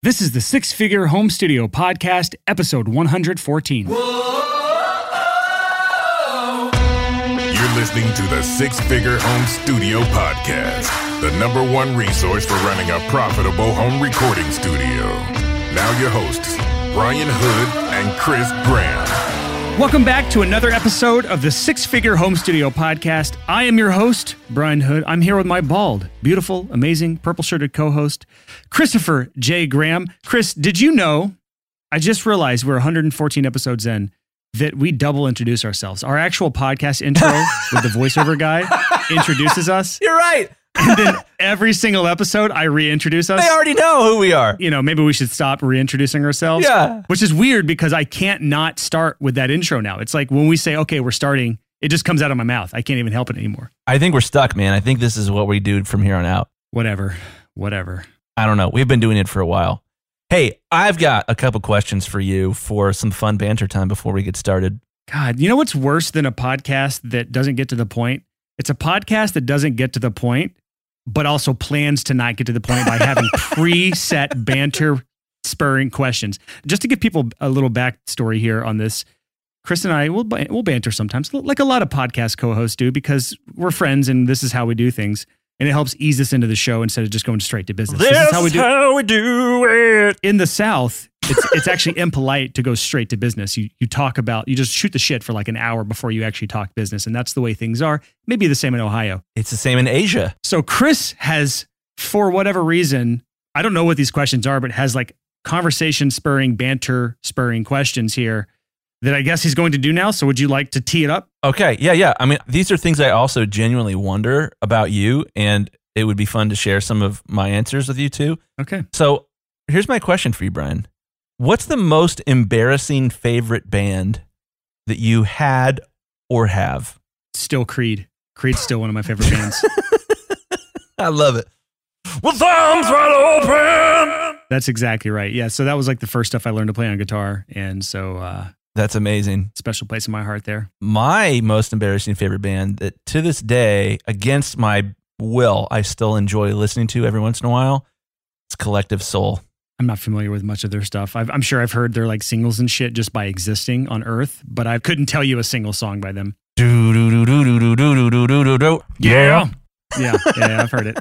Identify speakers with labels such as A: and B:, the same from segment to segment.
A: This is the Six Figure Home Studio Podcast, episode 114.
B: You're listening to the Six Figure Home Studio Podcast, the number one resource for running a profitable home recording studio. Now, your hosts, Brian Hood and Chris Graham.
A: Welcome back to another episode of the Six Figure Home Studio Podcast. I am your host, Brian Hood. I'm here with my bald, beautiful, amazing, purple shirted co host, Christopher J. Graham. Chris, did you know? I just realized we're 114 episodes in that we double introduce ourselves. Our actual podcast intro with the voiceover guy introduces us.
C: You're right.
A: And then every single episode, I reintroduce us.
C: They already know who we are.
A: you know, maybe we should stop reintroducing ourselves.
C: Yeah.
A: Which is weird because I can't not start with that intro now. It's like when we say, okay, we're starting, it just comes out of my mouth. I can't even help it anymore.
C: I think we're stuck, man. I think this is what we do from here on out.
A: Whatever. Whatever.
C: I don't know. We've been doing it for a while. Hey, I've got a couple questions for you for some fun banter time before we get started.
A: God, you know what's worse than a podcast that doesn't get to the point? It's a podcast that doesn't get to the point, but also plans to not get to the point by having preset banter spurring questions. Just to give people a little backstory here on this, Chris and I will we'll banter sometimes, like a lot of podcast co-hosts do, because we're friends and this is how we do things, and it helps ease us into the show instead of just going straight to business. this is how we do.
C: how we do it.
A: in the South, it's it's actually impolite to go straight to business. You you talk about you just shoot the shit for like an hour before you actually talk business, and that's the way things are. Maybe the same in Ohio.
C: It's the same in Asia.
A: So Chris has, for whatever reason, I don't know what these questions are, but has like conversation spurring, banter spurring questions here that I guess he's going to do now. So would you like to tee it up?
C: Okay. Yeah. Yeah. I mean, these are things I also genuinely wonder about you, and it would be fun to share some of my answers with you too.
A: Okay.
C: So here's my question for you, Brian. What's the most embarrassing favorite band that you had or have?
A: Still Creed. Creed's still one of my favorite bands.
C: I love it. With arms wide open.
A: That's exactly right. Yeah. So that was like the first stuff I learned to play on guitar, and so uh,
C: That's amazing.
A: special place in my heart there.
C: My most embarrassing favorite band that to this day, against my will, I still enjoy listening to every once in a while. It's Collective Soul.
A: I'm not familiar with much of their stuff. I've, I'm sure I've heard their like singles and shit just by existing on Earth, but I couldn't tell you a single song by them.
C: Do do do do do do do do do do do.
A: Yeah, yeah, yeah, I've heard it.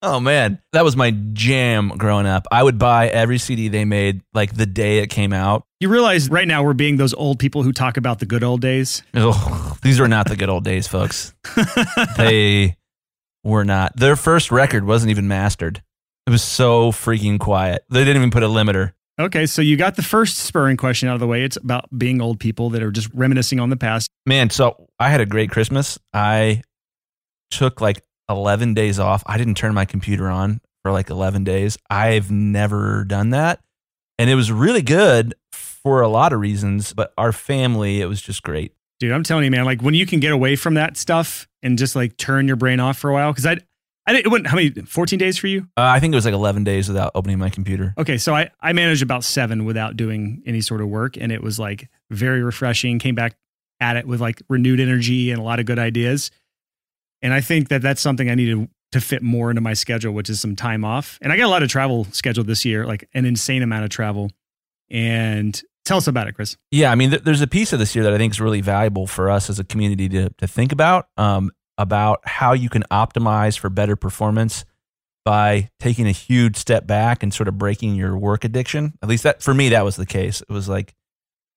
C: Oh man, that was my jam growing up. I would buy every CD they made like the day it came out.
A: You realize right now we're being those old people who talk about the good old days.
C: Ugh, these were not the good old days, folks. they were not. Their first record wasn't even mastered. It was so freaking quiet. They didn't even put a limiter.
A: Okay, so you got the first spurring question out of the way. It's about being old people that are just reminiscing on the past.
C: Man, so I had a great Christmas. I took like 11 days off. I didn't turn my computer on for like 11 days. I've never done that. And it was really good for a lot of reasons, but our family, it was just great.
A: Dude, I'm telling you, man, like when you can get away from that stuff and just like turn your brain off for a while, because I, I didn't, it went, how many, 14 days for you?
C: Uh, I think it was like 11 days without opening my computer.
A: Okay, so I, I managed about seven without doing any sort of work, and it was like very refreshing. Came back at it with like renewed energy and a lot of good ideas. And I think that that's something I needed to fit more into my schedule, which is some time off. And I got a lot of travel scheduled this year, like an insane amount of travel. And tell us about it, Chris.
C: Yeah, I mean, th- there's a piece of this year that I think is really valuable for us as a community to, to think about um, about how you can optimize for better performance by taking a huge step back and sort of breaking your work addiction. At least that for me, that was the case. It was like,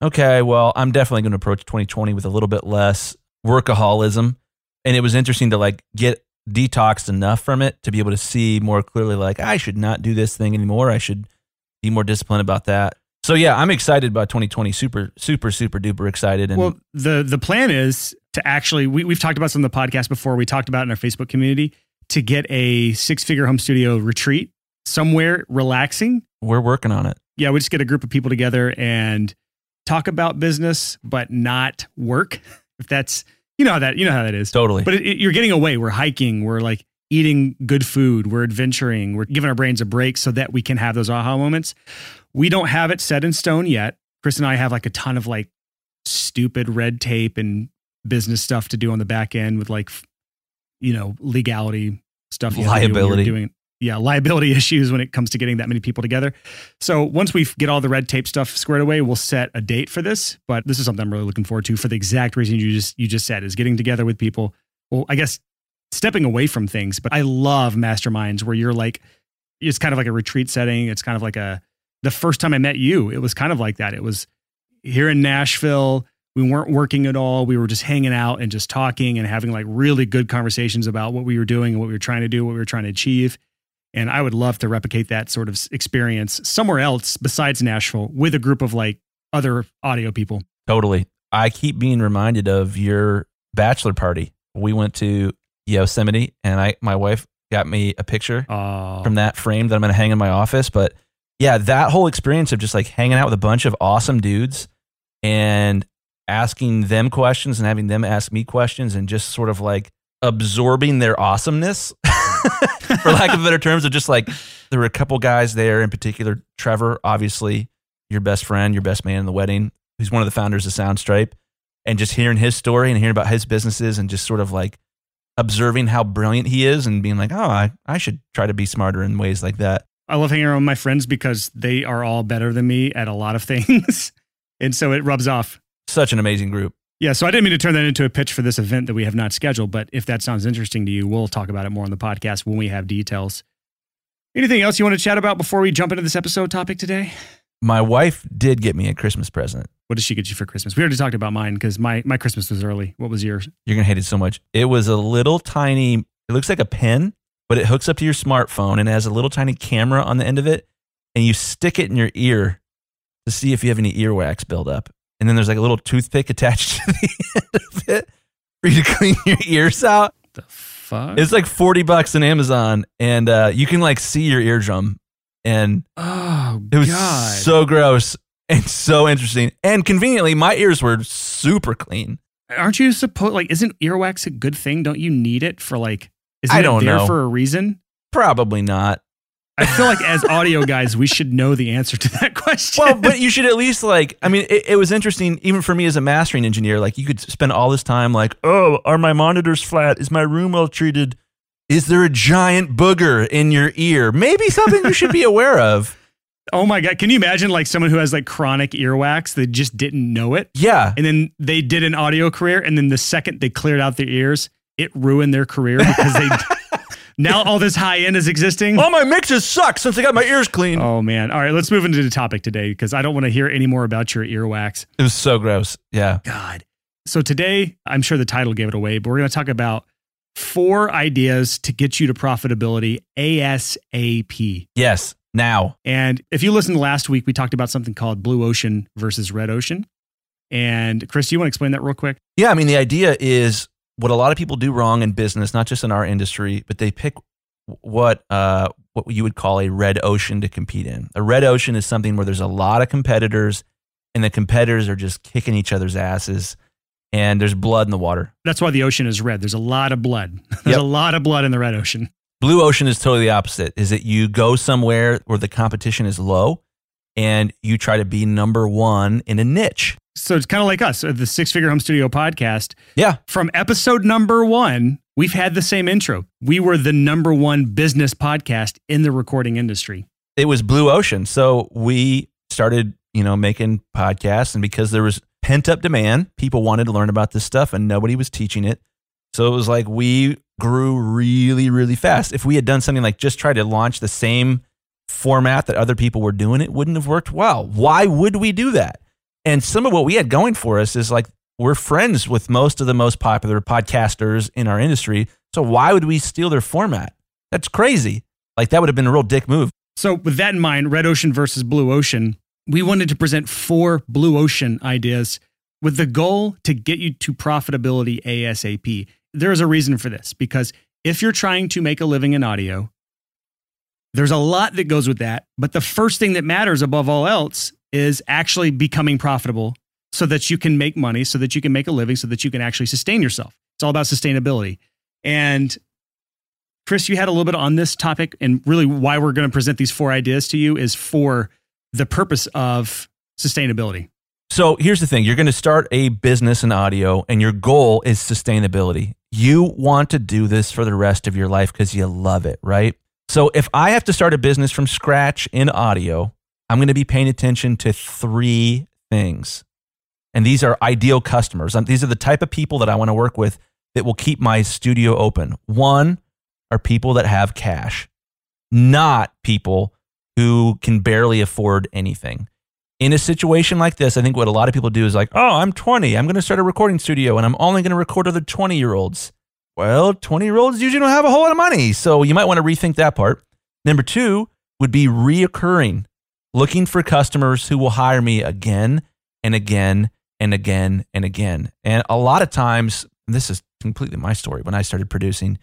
C: okay, well, I'm definitely going to approach 2020 with a little bit less workaholism, and it was interesting to like get detoxed enough from it to be able to see more clearly, like I should not do this thing anymore. I should be more disciplined about that. So yeah, I'm excited about 2020. Super, super, super duper excited. And
A: Well, the the plan is to actually we, we've talked about some of the podcast before. We talked about in our Facebook community to get a six figure home studio retreat somewhere relaxing.
C: we're working on it.
A: Yeah, we just get a group of people together and talk about business, but not work. If that's you know how that you know how that is.
C: Totally.
A: But it, it- you're getting away. We're hiking. We're like eating good food. We're adventuring. We're giving our brains a break so that we can have those aha moments. We don't have it set in stone yet. Chris and I have like a ton of like stupid red tape and business stuff to do on the back end with like, you know, legality stuff. do
C: Liability.
A: Doing, yeah, liability issues when it comes to getting that many people together. So once we get all the red tape stuff squared away, we'll set a date for this. But this is something I'm really looking forward to for the exact reason you just you just said is getting together with people. Well, I guess stepping away from things, but I love masterminds where you're like it's kind of like a retreat setting. It's kind of like a the first time I met you, it was kind of like that. It was here in Nashville. We weren't working at all. We were just hanging out and just talking and having like really good conversations about what we were doing and what we were trying to do, what we were trying to achieve. And I would love to replicate that sort of experience somewhere else besides Nashville with a group of like other audio people.
C: Totally. I keep being reminded of your bachelor party. We went to Yosemite and I my wife got me a picture
A: Oh,
C: from that frame that I'm going to hang in my office, but yeah, that whole experience of just like hanging out with a bunch of awesome dudes and asking them questions and having them ask me questions and just sort of like absorbing their awesomeness for lack of better terms of just like there were a couple guys there in particular trevor obviously your best friend your best man in the wedding who's one of the founders of soundstripe and just hearing his story and hearing about his businesses and just sort of like observing how brilliant he is and being like oh i, I should try to be smarter in ways like that
A: I love hanging around with my friends because they are all better than me at a lot of things. and so it rubs off.
C: such an amazing group
A: Yeah, so I didn't mean to turn that into a pitch for this event that we have not scheduled, but if that sounds interesting to you, we'll talk about it more on the podcast when we have details. Anything else you want to chat about before we jump into this episode topic today?
C: my wife did get me a christmas present
A: What did she get you for Christmas? We already talked about mine because my, my Christmas was early. What was yours?
C: You're gonna hate it so much. It was a little tiny. It looks like a pen, but it hooks up to your smartphone and it has a little tiny camera on the end of it, and you stick it in your ear to see if you have any earwax buildup. And then there's like a little toothpick attached to the end of it for you to clean your ears out.
A: The fuck?
C: It's like forty bucks on Amazon, and uh, you can like see your eardrum, and
A: oh,
C: it was
A: God.
C: so gross and so interesting. And conveniently, my ears were super clean.
A: Aren't you supposed, like, isn't earwax a good thing? Don't you need it for, like, isn't
C: I don't
A: it there
C: know.
A: for a reason?
C: Probably not.
A: I feel like as audio guys, we should know the answer to that question.
C: well, but you should at least like. I mean, it, it was interesting even for me as a mastering engineer. Like, you could spend all this time like, oh, are my monitors flat? Is my room well treated? Is there a giant booger in your ear? Maybe something you should be aware of.
A: oh my God. Can you imagine like someone who has like chronic earwax that just didn't know it?
C: Yeah,
A: And then they did an audio career. And then the second they cleared out their ears, it ruined their career because they now all this high end is existing.
C: all my mixes suck since I got my ears clean.
A: Oh man. All right, let's move into the topic today because I don't want to hear any more about your earwax.
C: It was so gross. Yeah,
A: God. So today, I'm sure the title gave it away, but we're going to talk about four ideas to get you to profitability ASAP.
C: yes. Now,
A: And if you listened last week, we talked about something called blue ocean versus red ocean. And Chris, do you want to explain that real quick?
C: Yeah, I mean, the idea is what a lot of people do wrong in business, not just in our industry, but they pick what uh, what you would call a red ocean to compete in. A red ocean is something where there's a lot of competitors, and the competitors are just kicking each other's asses, and there's blood in the water.
A: That's why the ocean is red. There's a lot of blood. There's
C: Yep.
A: a lot of blood in the red ocean.
C: Blue ocean is totally the opposite. Is that you go somewhere where the competition is low, and you try to be number one in a niche.
A: So it's kind of like us, uh, the Six Figure Home Studio podcast.
C: Yeah,
A: From episode number one, we've had the same intro. We were the number one business podcast in the recording industry.
C: it was blue ocean so we started you know making podcasts and because there was pent up demand people wanted to learn about this stuff and nobody was teaching it so it was like we grew really really fast if we had done something like just try to launch the same format that other people were doing it wouldn't have worked well why would we do that and some of what we had going for us is like we're friends with most of the most popular podcasters in our industry so why would we steal their format that's crazy like that would have been a real dick move
A: So, with that in mind, red ocean versus blue ocean, we wanted to present four blue ocean ideas with the goal to get you to profitability ASAP. There is a reason for this because if you're trying to make a living in audio, there's a lot that goes with that. But the first thing that matters above all else is actually becoming profitable so that you can make money, so that you can make a living, so that you can actually sustain yourself. It's all about sustainability. And Chris, you had a little bit on this topic, and really why we're going to present these four ideas to you is for the purpose of sustainability.
C: So here's the thing you're going to start a business in audio, and your goal is sustainability. You want to do this for the rest of your life because you love it, right? So if I have to start a business from scratch in audio, I'm going to be paying attention to three things. And these are ideal customers. These are the type of people that I want to work with that will keep my studio open. One are people that have cash, not people who can barely afford anything. In a situation like this, I think what a lot of people do is like, oh, I'm 20. I'm going to start a recording studio and I'm only going to record other 20 year olds. Well, 20 year olds usually don't have a whole lot of money. So you might want to rethink that part. Number two would be reoccurring, looking for customers who will hire me again and again and again and again. And a lot of times, this is completely my story when I started producing,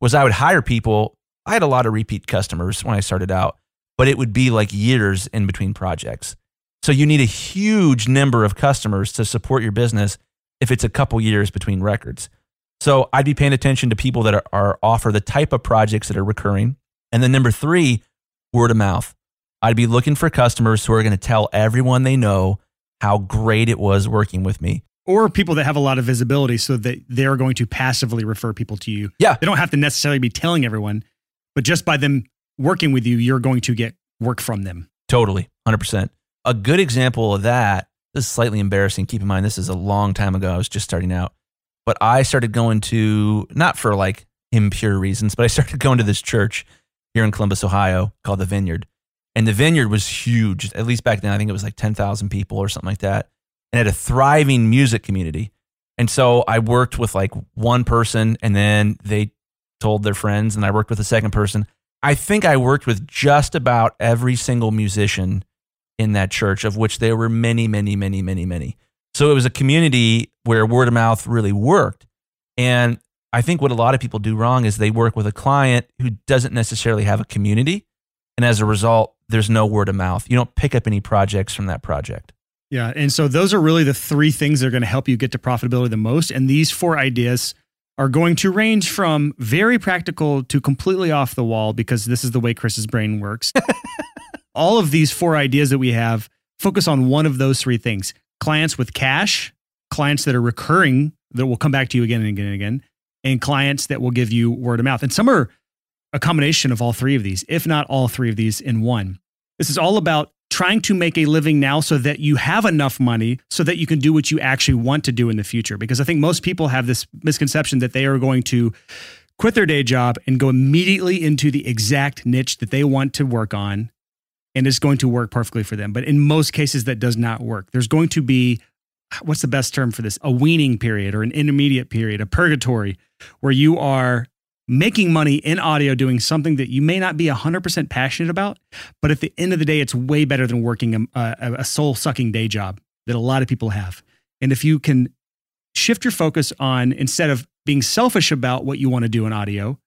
C: was I would hire people. I had a lot of repeat customers when I started out, but it would be like years in between projects. So you need a huge number of customers to support your business if it's a couple years between records. So I'd be paying attention to people that are, are offer the type of projects that are recurring. And then number three, word of mouth. I'd be looking for customers who are going to tell everyone they know how great it was working with me.
A: Or people that have a lot of visibility so that they're going to passively refer people to you.
C: Yeah.
A: They don't have to necessarily be telling everyone, but just by them working with you, you're going to get work from them.
C: Totally, 100%. A good example of that, this is slightly embarrassing. Keep in mind, this is a long time ago. I was just starting out. But I started going to, not for like impure reasons, but I started going to this church here in Columbus, Ohio called the Vineyard. And the Vineyard was huge. At least back then, I think it was like 10,000 people or something like that. And had a thriving music community. And so I worked with like one person and then they told their friends and I worked with a second person. I think I worked with just about every single musician in that church, of which there were many, many, many, many, many. So it was a community where word of mouth really worked. And I think what a lot of people do wrong is they work with a client who doesn't necessarily have a community. And as a result, there's no word of mouth. You don't pick up any projects from that project.
A: Yeah. And so those are really the three things that are going to help you get to profitability the most. And these four ideas are going to range from very practical to completely off the wall because this is the way Chris's brain works. All of these four ideas that we have focus on one of those three things clients with cash, clients that are recurring that will come back to you again and again and again, and clients that will give you word of mouth. And some are a combination of all three of these, if not all three of these in one. This is all about trying to make a living now so that you have enough money so that you can do what you actually want to do in the future. Because I think most people have this misconception that they are going to quit their day job and go immediately into the exact niche that they want to work on and it's going to work perfectly for them. But in most cases, that does not work. There's going to be what's the best term for this? A weaning period or an intermediate period, a purgatory, where you are making money in audio doing something that you may not be 100% passionate about, but at the end of the day, it's way better than working a, a, soul sucking day job that a lot of people have. And if you can shift your focus on instead of being selfish about what you want to do in audio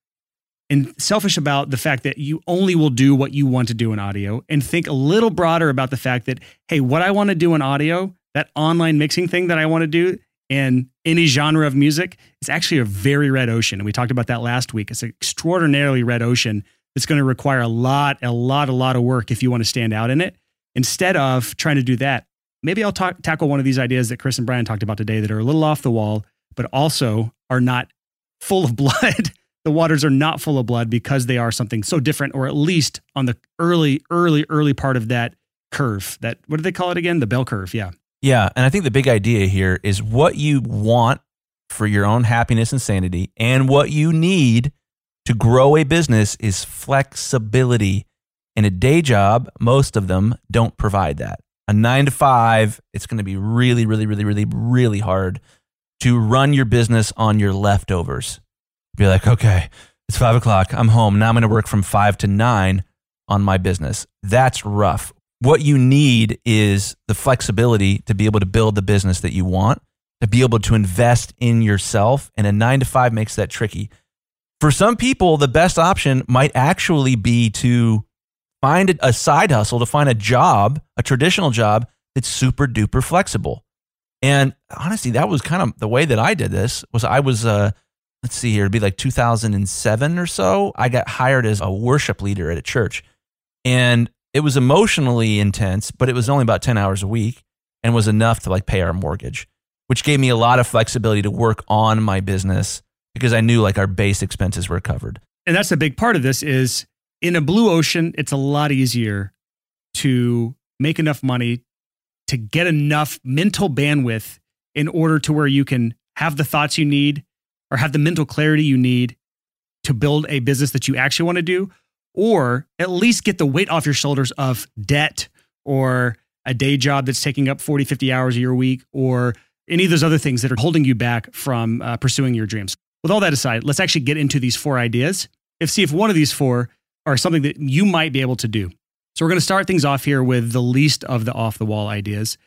A: and selfish about the fact that you only will do what you want to do in audio and think a little broader about the fact that, hey, what I want to do in audio, that online mixing thing that I want to do in any genre of music, is actually a very red ocean. And we talked about that last week. It's an extraordinarily red ocean that's going to require a lot, a lot, a lot of work if you want to stand out in it. Instead of trying to do that, maybe I'll talk, tackle one of these ideas that Chris and Brian talked about today that are a little off the wall, but also are not full of blood. the waters are not full of blood because they are something so different, or at least on the early, early, early part of that curve. That what do they call it again? The bell curve. Yeah.
C: Yeah. And I think the big idea here is what you want for your own happiness and sanity and what you need to grow a business is flexibility. In a day job, most of them don't provide that. A nine to five, it's going to be really, really, really, really, really hard to run your business on your leftovers. Be like, okay, it's five o'clock. I'm home. Now I'm going to work from five to nine on my business. That's rough. What you need is the flexibility to be able to build the business that you want, to be able to invest in yourself. And a nine to five makes that tricky. For some people, the best option might actually be to find a side hustle, to find a job, a traditional job that's super duper flexible. And honestly, that was kind of the way that I did this was I was uh let's see here, it'd be like 2007 or so. I got hired as a worship leader at a church. And it was emotionally intense, but it was only about 10 hours a week and was enough to like pay our mortgage, which gave me a lot of flexibility to work on my business because I knew like our base expenses were covered.
A: And that's a big part of this is in a blue ocean, it's a lot easier to make enough money to get enough mental bandwidth in order to where you can have the thoughts you need or have the mental clarity you need to build a business that you actually want to do, or at least get the weight off your shoulders of debt or a day job that's taking up 40, 50 hours a year week, or any of those other things that are holding you back from uh, pursuing your dreams. With all that aside, let's actually get into these four ideas and see if one of these four are something that you might be able to do. So we're going to start things off here with the least of the off the wall ideas.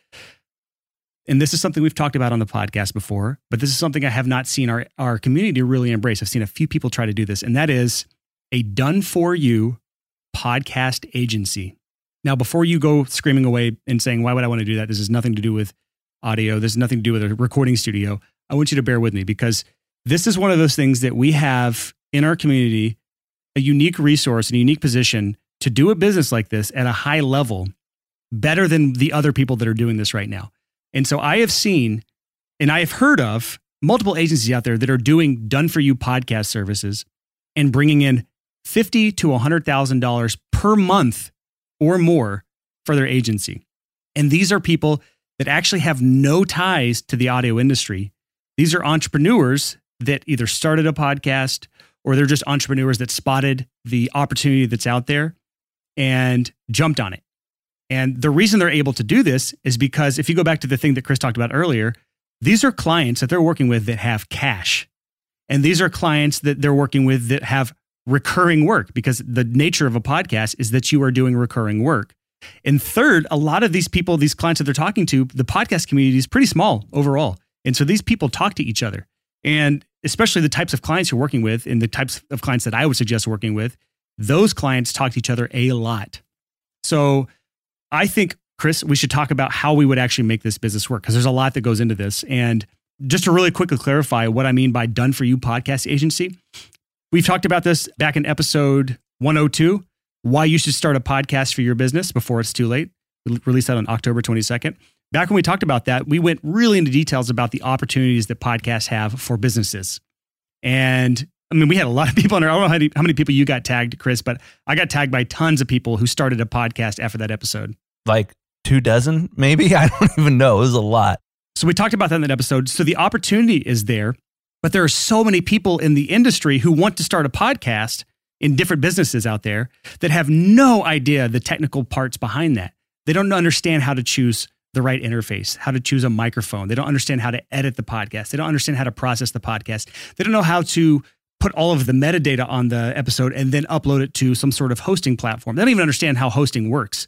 A: And this is something we've talked about on the podcast before, but this is something I have not seen our, our community really embrace. I've seen a few people try to do this, and that is a done for you podcast agency. Now, before you go screaming away and saying, why would I want to do that? This has nothing to do with audio. This has nothing to do with a recording studio. I want you to bear with me because this is one of those things that we have in our community a unique resource and a unique position to do a business like this at a high level better than the other people that are doing this right now. And so I have seen and I have heard of multiple agencies out there that are doing done for you podcast services and bringing in fifty to $100,000 per month or more for their agency. And these are people that actually have no ties to the audio industry. These are entrepreneurs that either started a podcast or they're just entrepreneurs that spotted the opportunity that's out there and jumped on it. And the reason they're able to do this is because if you go back to the thing that Chris talked about earlier, these are clients that they're working with that have cash. And these are clients that they're working with that have recurring work because the nature of a podcast is that you are doing recurring work. And third, a lot of these people, these clients that they're talking to, the podcast community is pretty small overall. And so these people talk to each other. And especially the types of clients you're working with and the types of clients that I would suggest working with, those clients talk to each other a lot. So I think, Chris, we should talk about how we would actually make this business work because there's a lot that goes into this. And just to really quickly clarify what I mean by done for you podcast agency, we've talked about this back in episode 102 why you should start a podcast for your business before it's too late. We released that on October 22nd. Back when we talked about that, we went really into details about the opportunities that podcasts have for businesses. And I mean, we had a lot of people on there. I don't know how many, how many people you got tagged, Chris, but I got tagged by tons of people who started a podcast after that episode.
C: Like two dozen, maybe? I don't even know. It was a lot.
A: So we talked about that in that episode. So the opportunity is there, but there are so many people in the industry who want to start a podcast in different businesses out there that have no idea the technical parts behind that. They don't understand how to choose the right interface, how to choose a microphone. They don't understand how to edit the podcast. They don't understand how to process the podcast. They don't know how to put all of the metadata on the episode and then upload it to some sort of hosting platform. They don't even understand how hosting works.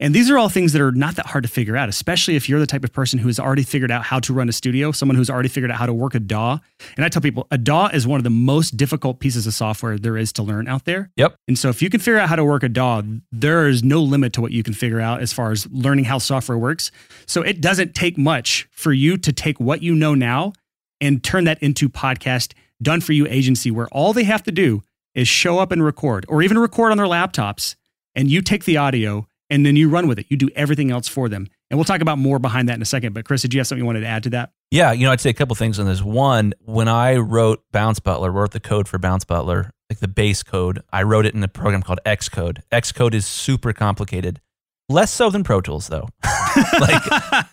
A: And these are all things that are not that hard to figure out, especially if you're the type of person who has already figured out how to run a studio, someone who's already figured out how to work a DAW. And I tell people a DAW is one of the most difficult pieces of software there is to learn out there.
C: Yep.
A: And so if you can figure out how to work a DAW, there is no limit to what you can figure out as far as learning how software works. So it doesn't take much for you to take what you know now and turn that into podcast done for you agency where all they have to do is show up and record or even record on their laptops and you take the audio and then you run with it. You do everything else for them. And we'll talk about more behind that in a second. But Chris, did you have something you wanted to add to that?
C: Yeah, you know, I'd say a couple things on this. One, when I wrote Bounce Butler, wrote the code for Bounce Butler, like the base code, I wrote it in a program called Xcode. Xcode is super complicated. Less so than Pro Tools, though. like,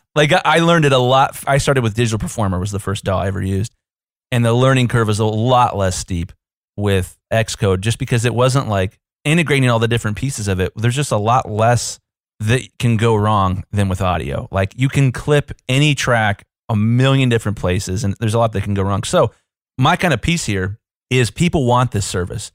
C: like I learned it a lot. I started with Digital Performer, was the first DAW I ever used and the learning curve is a lot less steep with Xcode just because it wasn't like integrating all the different pieces of it. There's just a lot less that can go wrong than with audio. Like you can clip any track a million different places and there's a lot that can go wrong. So, my kind of piece here is people want this service.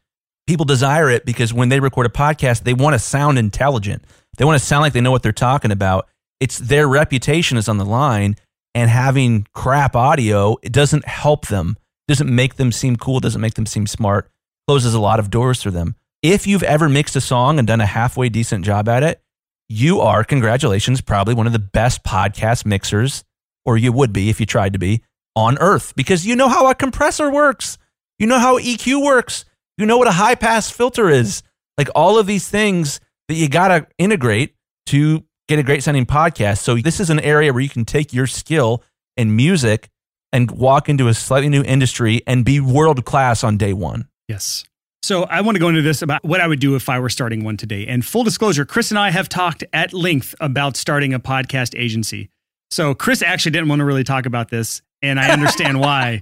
C: People desire it because when they record a podcast, they want to sound intelligent. They want to sound like they know what they're talking about. It's their reputation is on the line and having crap audio, it doesn't help them, doesn't make them seem cool, doesn't make them seem smart, closes a lot of doors for them. If you've ever mixed a song and done a halfway decent job at it, you are, congratulations, probably one of the best podcast mixers, or you would be if you tried to be, on earth because you know how a compressor works. You know how EQ works. You know what a high pass filter is. Like all of these things that you got to integrate to get a great sounding podcast. So this is an area where you can take your skill in music and walk into a slightly new industry and be world class on day one.
A: Yes. So I want to go into this about what I would do if I were starting one today. And full disclosure, Chris and I have talked at length about starting a podcast agency. So Chris actually didn't want to really talk about this, and I understand why,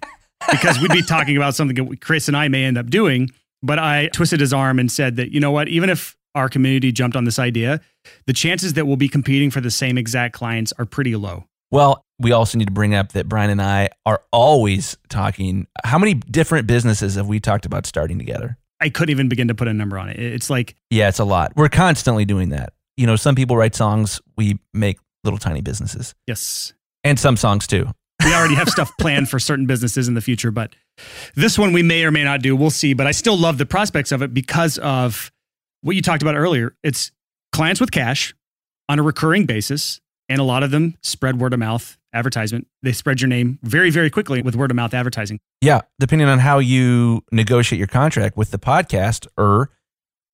A: because we'd be talking about something that Chris and I may end up doing. But I twisted his arm and said that, you know what, even if our community jumped on this idea, the chances that we'll be competing for the same exact clients are pretty low.
C: Well, we also need to bring up that Brian and I are always talking. How many different businesses have we talked about starting together?
A: I couldn't even begin to put a number on it. It's like,
C: Yeah, it's a lot. We're constantly doing that. You know, some people write songs, we make little tiny businesses,
A: yes,
C: and some songs too.
A: we already have stuff planned for certain businesses in the future, but this one we may or may not do. We'll see. But I still love the prospects of it because of what you talked about earlier. It's clients with cash on a recurring basis, and a lot of them spread word of mouth advertisement. They spread your name very, very quickly with word of mouth advertising.
C: Yeah, depending on how you negotiate your contract with the podcast, or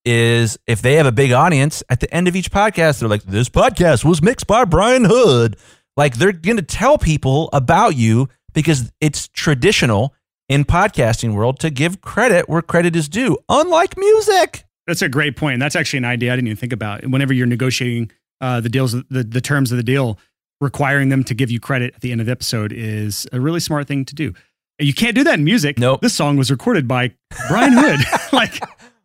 C: is if they have a big audience at the end of each podcast, they're like, "This podcast was mixed by Brian Hood." Like they're going to tell people about you because it's traditional in podcasting world to give credit where credit is due, unlike music.
A: That's a great point. And that's actually an idea I didn't even think about. Whenever you're negotiating uh, the deals, the, the terms of the deal, requiring them to give you credit at the end of the episode is a really smart thing to do. You can't do that in music.
C: Nope.
A: This song was recorded by Brian Hood. like,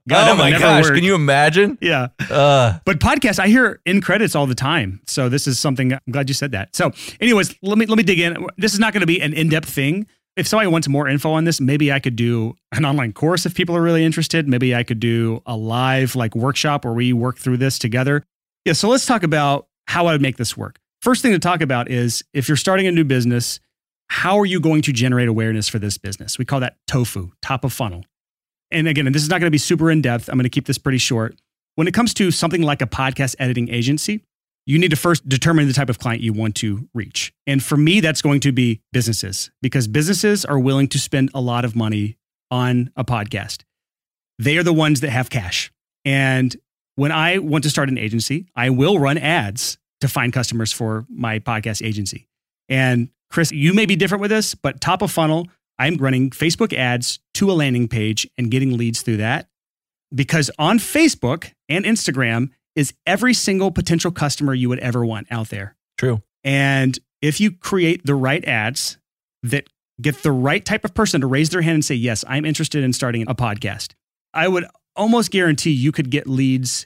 A: God,
C: oh my gosh,
A: work.
C: can you imagine?
A: Yeah.
C: Uh,
A: But podcasts, I hear in credits all the time. So this is something I'm glad you said that. So, anyways, let me let me dig in. This is not going to be an in-depth thing. If somebody wants more info on this, maybe I could do an online course if people are really interested. Maybe I could do a live like workshop where we work through this together. Yeah, so let's talk about how I would make this work. First thing to talk about is if you're starting a new business, how are you going to generate awareness for this business? We call that tofu, top of funnel. And again, and this is not going to be super in depth. I'm going to keep this pretty short. When it comes to something like a podcast editing agency, you need to first determine the type of client you want to reach. And for me, that's going to be businesses because businesses are willing to spend a lot of money on a podcast. They are the ones that have cash. And when I want to start an agency, I will run ads to find customers for my podcast agency. And Chris, you may be different with this, but top of funnel, I'm running Facebook ads to a landing page and getting leads through that. Because on Facebook and Instagram is every single potential customer you would ever want out there.
C: true.
A: And if you create the right ads that get the right type of person to raise their hand and say, Yes, I'm interested in starting a podcast, I would almost guarantee you could get leads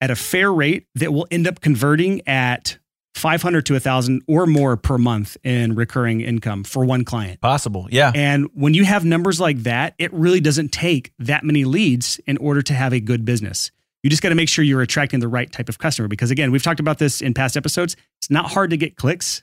A: at a fair rate that will end up converting at 500 to 1,000 or more per month in recurring income for one client.
C: Possible. Yeah.
A: And when you have numbers like that, it really doesn't take that many leads in order to have a good business. You just got to make sure you're attracting the right type of customer because, again, we've talked about this in past episodes. It's not hard to get clicks,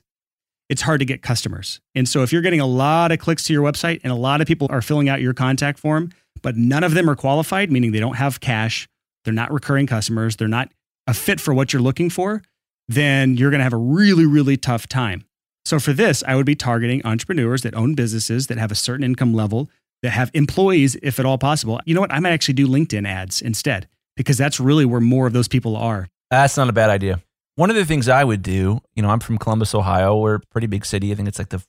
A: it's hard to get customers. And so, if you're getting a lot of clicks to your website and a lot of people are filling out your contact form, but none of them are qualified, meaning they don't have cash, they're not recurring customers, they're not a fit for what you're looking for, then you're going to have a really, really tough time. So for this, I would be targeting entrepreneurs that own businesses that have a certain income level, that have employees, if at all possible. You know what? I might actually do LinkedIn ads instead because that's really where more of those people are.
C: That's not a bad idea. One of the things I would do, you know, I'm from Columbus, Ohio. We're a pretty big city. I think it's like the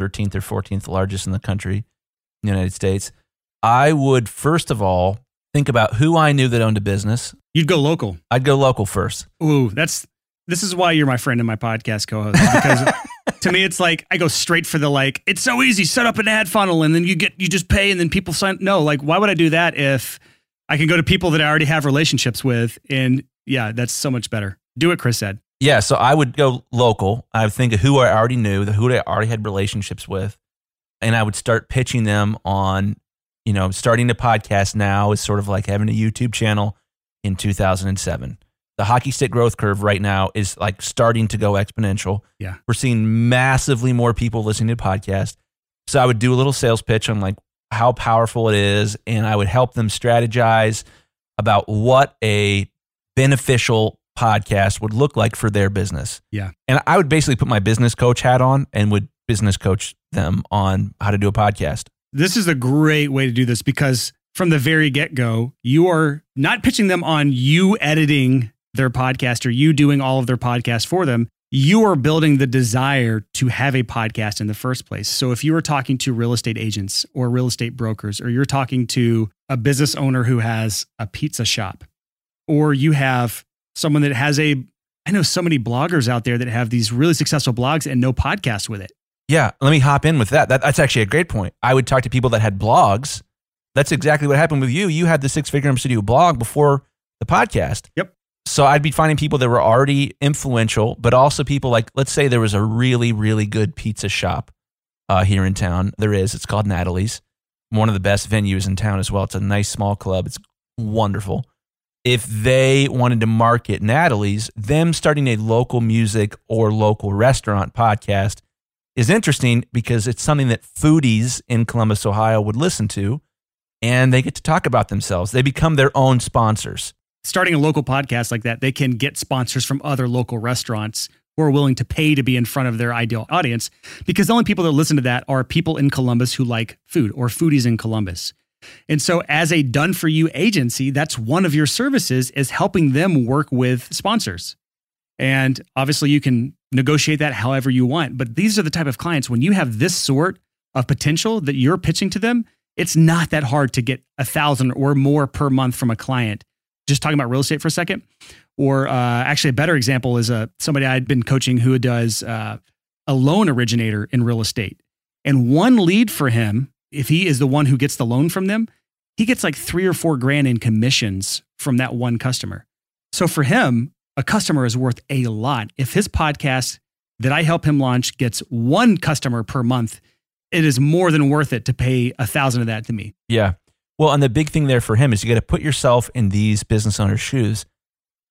C: 13th or 14th largest in the country, in the United States. I would first of all think about who I knew that owned a business.
A: You'd go local.
C: I'd go local first.
A: Ooh, that's this is why you're my friend and my podcast co-host because to me it's like I go straight for the like it's so easy set up an ad funnel and then you get you just pay and then people sign no like why would I do that if I can go to people that I already have relationships with and yeah that's so much better do what Chris said
C: Yeah, so I would go local. I would think of who I already knew, the who I already had relationships with, and I would start pitching them on, you know, starting a podcast now is sort of like having a YouTube channel in 2007. The hockey stick growth curve right now is like starting to go exponential.
A: Yeah.
C: We're seeing massively more people listening to podcasts. So I would do a little sales pitch on like how powerful it is, and I would help them strategize about what a beneficial podcast would look like for their business.
A: Yeah.
C: And I would basically put my business coach hat on and would business coach them on how to do a podcast.
A: this is a great way to do this because from the very get-go you are not pitching them on you editing their podcast or you doing all of their podcast for them you are building the desire to have a podcast in the first place. So if you are talking to real estate agents or real estate brokers, or you're talking to a business owner who has a pizza shop, or you have someone that has a, I know so many bloggers out there that have these really successful blogs and no podcast with it.
C: Yeah, let me hop in with that. that. That's actually a great point. I would talk to people that had blogs. That's exactly what happened with you. You had the Six Figure Studio blog before the podcast.
A: Yep.
C: So I'd be finding people that were already influential, but also people like, let's say there was a really, really good pizza shop uh, here in town. There is. It's called Natalie's, one of the best venues in town as well. It's a nice small club. It's wonderful. If they wanted to market Natalie's, them starting a local music or local restaurant podcast is interesting because it's something that foodies in Columbus, Ohio would listen to and they get to talk about themselves. They become their own sponsors
A: starting a local podcast like that, they can get sponsors from other local restaurants who are willing to pay to be in front of their ideal audience because the only people that listen to that are people in Columbus who like food or foodies in Columbus. And so as a done for you agency, that's one of your services is helping them work with sponsors. And obviously you can negotiate that however you want, but these are the type of clients when you have this sort of potential that you're pitching to them, it's not that hard to get a thousand or more per month from a client just talking about real estate for a second. Or uh, actually, a better example is uh, somebody I'd been coaching who does uh, a loan originator in real estate. And one lead for him, if he is the one who gets the loan from them, he gets like three or four grand in commissions from that one customer. So for him, a customer is worth a lot. If his podcast that I help him launch gets one customer per month, it is more than worth it to pay a thousand of that to me.
C: Yeah. Well, and the big thing there for him is you got to put yourself in these business owners' shoes.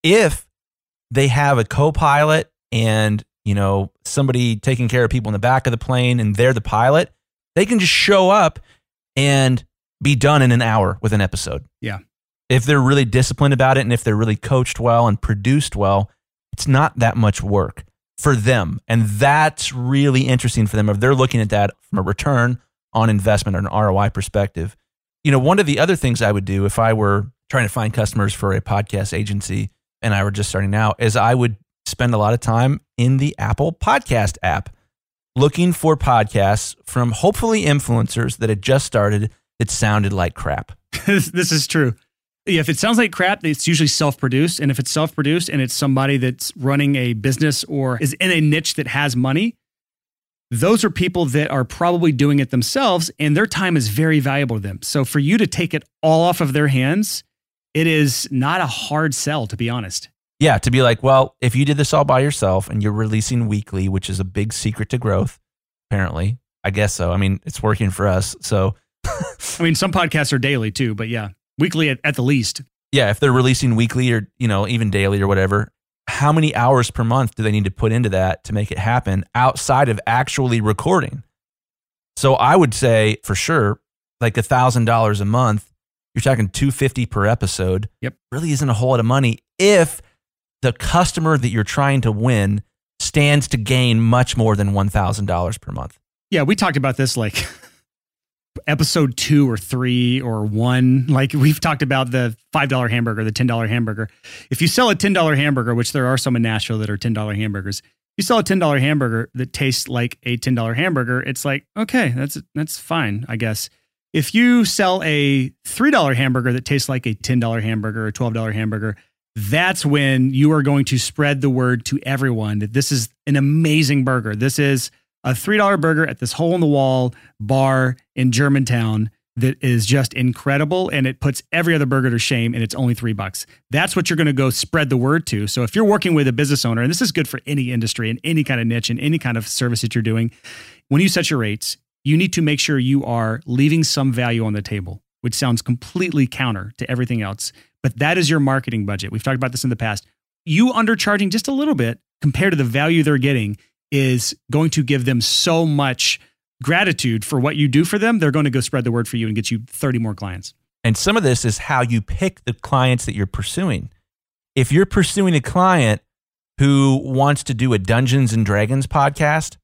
C: If they have a co-pilot and you know somebody taking care of people in the back of the plane and they're the pilot, they can just show up and be done in an hour with an episode.
A: Yeah.
C: If they're really disciplined about it and if they're really coached well and produced well, it's not that much work for them. And that's really interesting for them if they're looking at that from a return on investment or an ROI perspective you know, one of the other things I would do if I were trying to find customers for a podcast agency and I were just starting out is I would spend a lot of time in the Apple Podcast app looking for podcasts from hopefully influencers that had just started that sounded like crap.
A: this is true. Yeah, if it sounds like crap, it's usually self produced. And if it's self produced and it's somebody that's running a business or is in a niche that has money, those are people that are probably doing it themselves and their time is very valuable to them. So for you to take it all off of their hands, it is not a hard sell, to be honest.
C: Yeah, to be like, well, if you did this all by yourself and you're releasing weekly, which is a big secret to growth, apparently, I guess so. I mean, it's working for us. So,
A: I mean, some podcasts are daily too, but yeah, weekly at, at the least.
C: Yeah, if they're releasing weekly or, you know, even daily or whatever, how many hours per month do they need to put into that to make it happen outside of actually recording? So I would say for sure, like a thousand dollars a month, you're talking 250 per episode.
A: Yep.
C: Really isn't a whole lot of money if the customer that you're trying to win stands to gain much more than $1,000 per month.
A: Yeah, we talked about this like episode two or three or one. Like we've talked about the $5 hamburger, the $10 hamburger. If you sell a $10 hamburger, which there are some in Nashville that are $10 hamburgers, you sell a $10 hamburger that tastes like a $10 hamburger, it's like, okay, that's that's fine, I guess. If you sell a $3 hamburger that tastes like a $10 hamburger or $12 hamburger, that's when you are going to spread the word to everyone that this is an amazing burger. This is a $3 burger at this hole in the wall bar in Germantown that is just incredible and it puts every other burger to shame and it's only three bucks. That's what you're going to go spread the word to. So if you're working with a business owner, and this is good for any industry and any kind of niche and any kind of service that you're doing, when you set your rates, you need to make sure you are leaving some value on the table, which sounds completely counter to everything else. But that is your marketing budget. We've talked about this in the past. You undercharging just a little bit compared to the value they're getting is going to give them so much gratitude for what you do for them. They're going to go spread the word for you and get you 30 more clients.
C: And some of this is how you pick the clients that you're pursuing. If you're pursuing a client who wants to do a Dungeons and Dragons podcast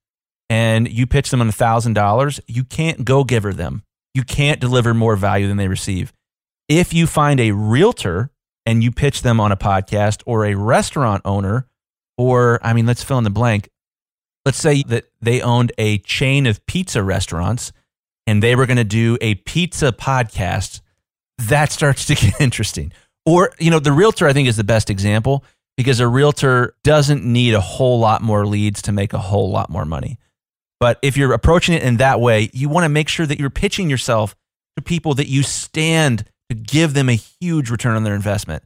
C: and you pitch them on $1,000, you can't go giver them. You can't deliver more value than they receive. If you find a realtor and you pitch them on a podcast or a restaurant owner Or, I mean, let's fill in the blank. Let's say that they owned a chain of pizza restaurants and they were going to do a pizza podcast. That starts to get interesting. Or, you know, the realtor, I think, is the best example because a realtor doesn't need a whole lot more leads to make a whole lot more money. But if you're approaching it in that way, you want to make sure that you're pitching yourself to people that you stand to give them a huge return on their investment.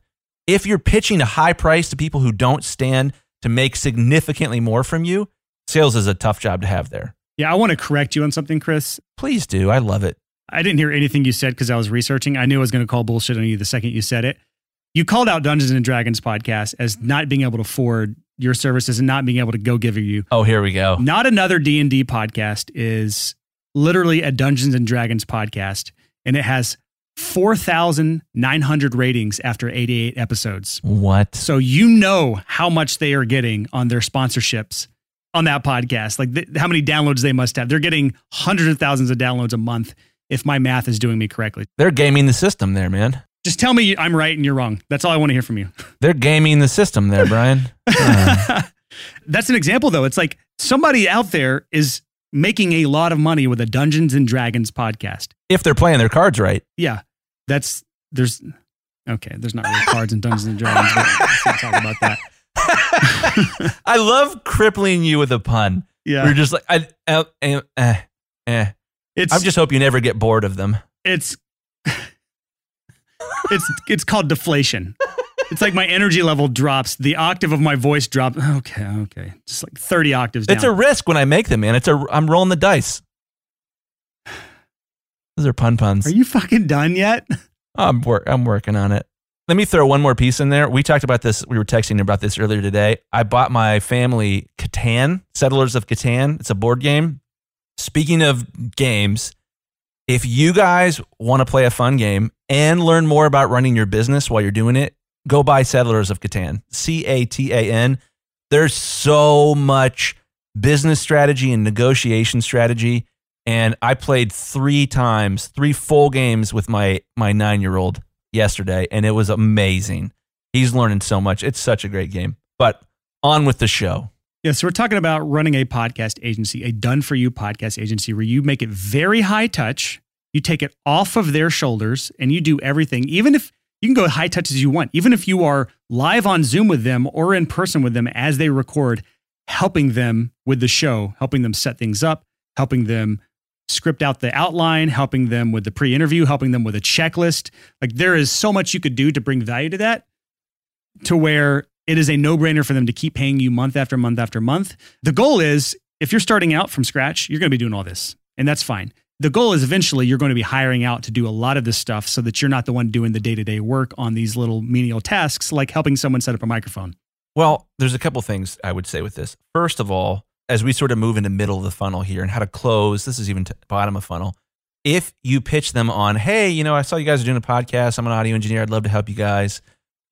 C: If you're pitching a high price to people who don't stand to make significantly more from you, sales is a tough job to have there.
A: Yeah, I want to correct you on something, Chris.
C: Please do. I love it.
A: I didn't hear anything you said because I was researching. I knew I was going to call bullshit on you the second you said it. You called out Dungeons and Dragons podcast as not being able to afford your services and not being able to go give you.
C: Oh, here we go.
A: Not another D and D podcast is literally a Dungeons and Dragons podcast, and it has four thousand nine hundred ratings after eighty eight episodes.
C: What?
A: So you know how much they are getting on their sponsorships on that podcast. Like th- how many downloads they must have. They're getting hundreds of thousands of downloads a month. If my math is doing me correctly,
C: They're gaming the system there, man.
A: just tell me I'm right and you're wrong. That's all I want to hear from you.
C: They're gaming the system there, Brian. Uh,
A: That's an example, though. It's like somebody out there is making a lot of money with a Dungeons and Dragons podcast.
C: if they're playing their cards right.
A: Yeah, that's there's okay. There's not really cards in Dungeons and Dragons, but let's not talk about that.
C: I love crippling you with a pun.
A: Yeah,
C: You're just like, I, uh, eh, eh, eh.
A: it's
C: I just hope you never get bored of them.
A: it's it's it's called deflation. It's like my energy level drops, the octave of my voice drops. Okay, okay, just like thirty octaves down.
C: It's a risk when I make them, man. It's a I'm rolling the dice. Those are pun puns.
A: Are you fucking done yet?
C: I'm work I'm working on it. Let me throw one more piece in there. We talked about this. We were texting about this earlier today. I bought my family Catan, Settlers of Catan. It's a board game. Speaking of games, if you guys want to play a fun game and learn more about running your business while you're doing it, go buy Settlers of Catan. C A T A N. There's so much business strategy and negotiation strategy. And I played three times, three full games with my my nine year old yesterday, and it was amazing. He's learning so much. It's such a great game. But on with the show.
A: Yeah, so we're talking about running a podcast agency, a done for you podcast agency where you make it very high touch. You take it off of their shoulders and you do everything, even if you can go high touch as you want, even if you are live on Zoom with them or in person with them as they record, helping them with the show, helping them set things up, helping them script out the outline, helping them with the pre interview, helping them with a checklist. Like there is so much you could do to bring value to that to where it is a no brainer for them to keep paying you month after month after month. The goal is if you're starting out from scratch, you're going to be doing all this, and that's fine. The goal is eventually you're going to be hiring out to do a lot of this stuff so that you're not the one doing the day to day work on these little menial tasks like helping someone set up a microphone.
C: Well, there's a couple things I would say with this. First of all, as we sort of move into middle of the funnel here and how to close, this is even bottom of funnel. If you pitch them on, hey, you know, I saw you guys are doing a podcast. I'm an audio engineer. I'd love to help you guys.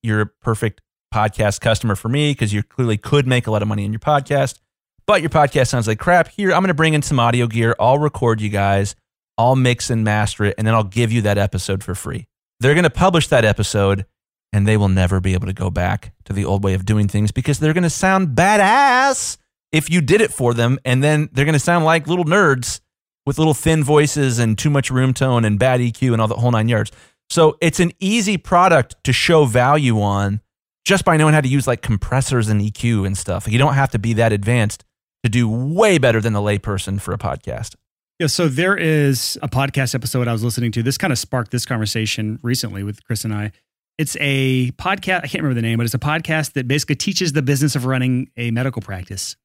C: You're a perfect podcast customer for me because you clearly could make a lot of money in your podcast. But your podcast sounds like crap. Here, I'm going to bring in some audio gear. I'll record you guys. I'll mix and master it, and then I'll give you that episode for free. They're going to publish that episode, and they will never be able to go back to the old way of doing things because they're going to sound badass if you did it for them. And then they're going to sound like little nerds with little thin voices and too much room tone and bad EQ and all the whole nine yards. So it's an easy product to show value on just by knowing how to use like compressors and EQ and stuff. You don't have to be that advanced to do way better than the layperson for a podcast.
A: Yeah, so there is a podcast episode I was listening to. This kind of sparked this conversation recently with Chris and I. It's a podcast, I can't remember the name, but it's a podcast that basically teaches the business of running a medical practice.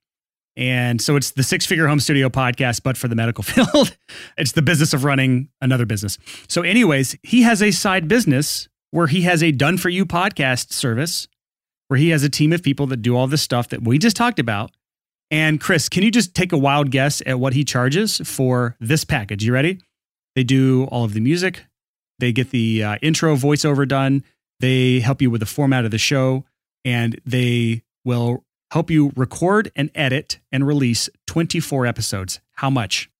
A: And so it's the Six Figure Home Studio podcast, but for the medical field. it's the business of running another business. So, anyways, he has a side business where he has a done for you podcast service where he has a team of people that do all this stuff that we just talked about. And Chris, can you just take a wild guess at what he charges for this package? You ready? They do all of the music, they get the uh, intro voiceover done, they help you with the format of the show, and they will help you record and edit and release 24 episodes. How much?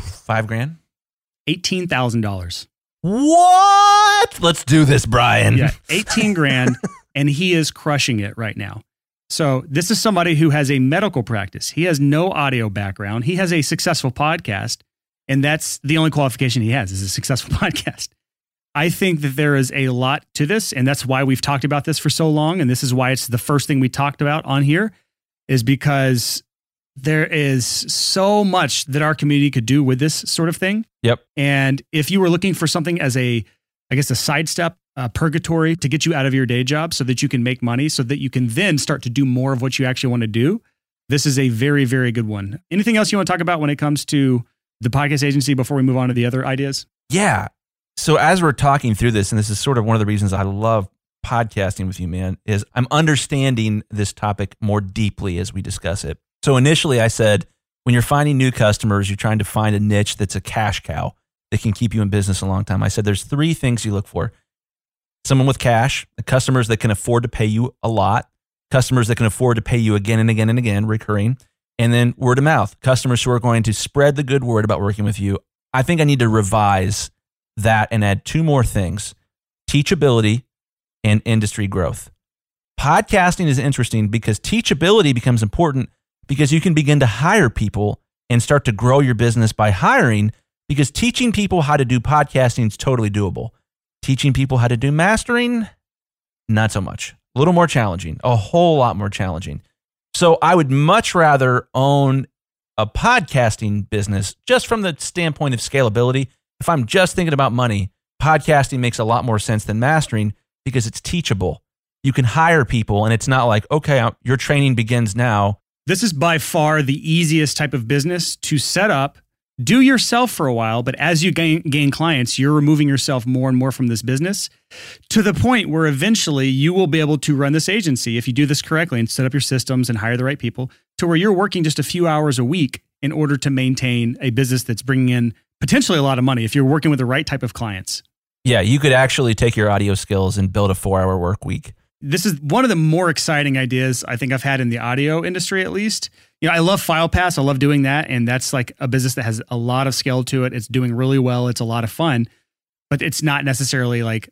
C: Five grand?
A: $18,000.
C: What? Let's do this, Brian.
A: Yeah, 18 grand and he is crushing it right now. So, this is somebody who has a medical practice. He has no audio background. He has a successful podcast, and that's the only qualification he has is a successful podcast. I think that there is a lot to this, and that's why we've talked about this for so long. And this is why it's the first thing we talked about on here, is because there is so much that our community could do with this sort of thing.
C: Yep.
A: And if you were looking for something as a, I guess, a sidestep, uh, purgatory to get you out of your day job so that you can make money, so that you can then start to do more of what you actually want to do, this is a very, very good one. Anything else you want to talk about when it comes to the podcast agency before we move on to the other ideas?
C: Yeah. So as we're talking through this, and this is sort of one of the reasons I love podcasting with you, man, is I'm understanding this topic more deeply as we discuss it. So initially, I said, when you're finding new customers, you're trying to find a niche that's a cash cow that can keep you in business a long time. I said, there's three things you look for someone with cash, customers that can afford to pay you a lot, customers that can afford to pay you again and again and again, recurring, and then word of mouth, customers who are going to spread the good word about working with you. I think I need to revise that and add two more things teachability and industry growth. Podcasting is interesting because teachability becomes important because you can begin to hire people and start to grow your business by hiring because teaching people how to do podcasting is totally doable. Teaching people how to do mastering, not so much. A little more challenging, a whole lot more challenging. So I would much rather own a podcasting business just from the standpoint of scalability. If I'm just thinking about money, podcasting makes a lot more sense than mastering because it's teachable. You can hire people and it's not like, okay, your training begins now.
A: This is by far the easiest type of business to set up, do yourself for a while, but as you gain, gain clients, you're removing yourself more and more from this business to the point where eventually you will be able to run this agency if you do this correctly and set up your systems and hire the right people to where you're working just a few hours a week in order to maintain a business that's bringing in potentially a lot of money if you're working with the right type of clients.
C: Yeah, you could actually take your audio skills and build a four hour work week
A: this is one of the more exciting ideas I think I've had in the audio industry, at least. You know, I love FilePass. I love doing that. And that's like a business that has a lot of scale to it. It's doing really well. It's a lot of fun, but it's not necessarily like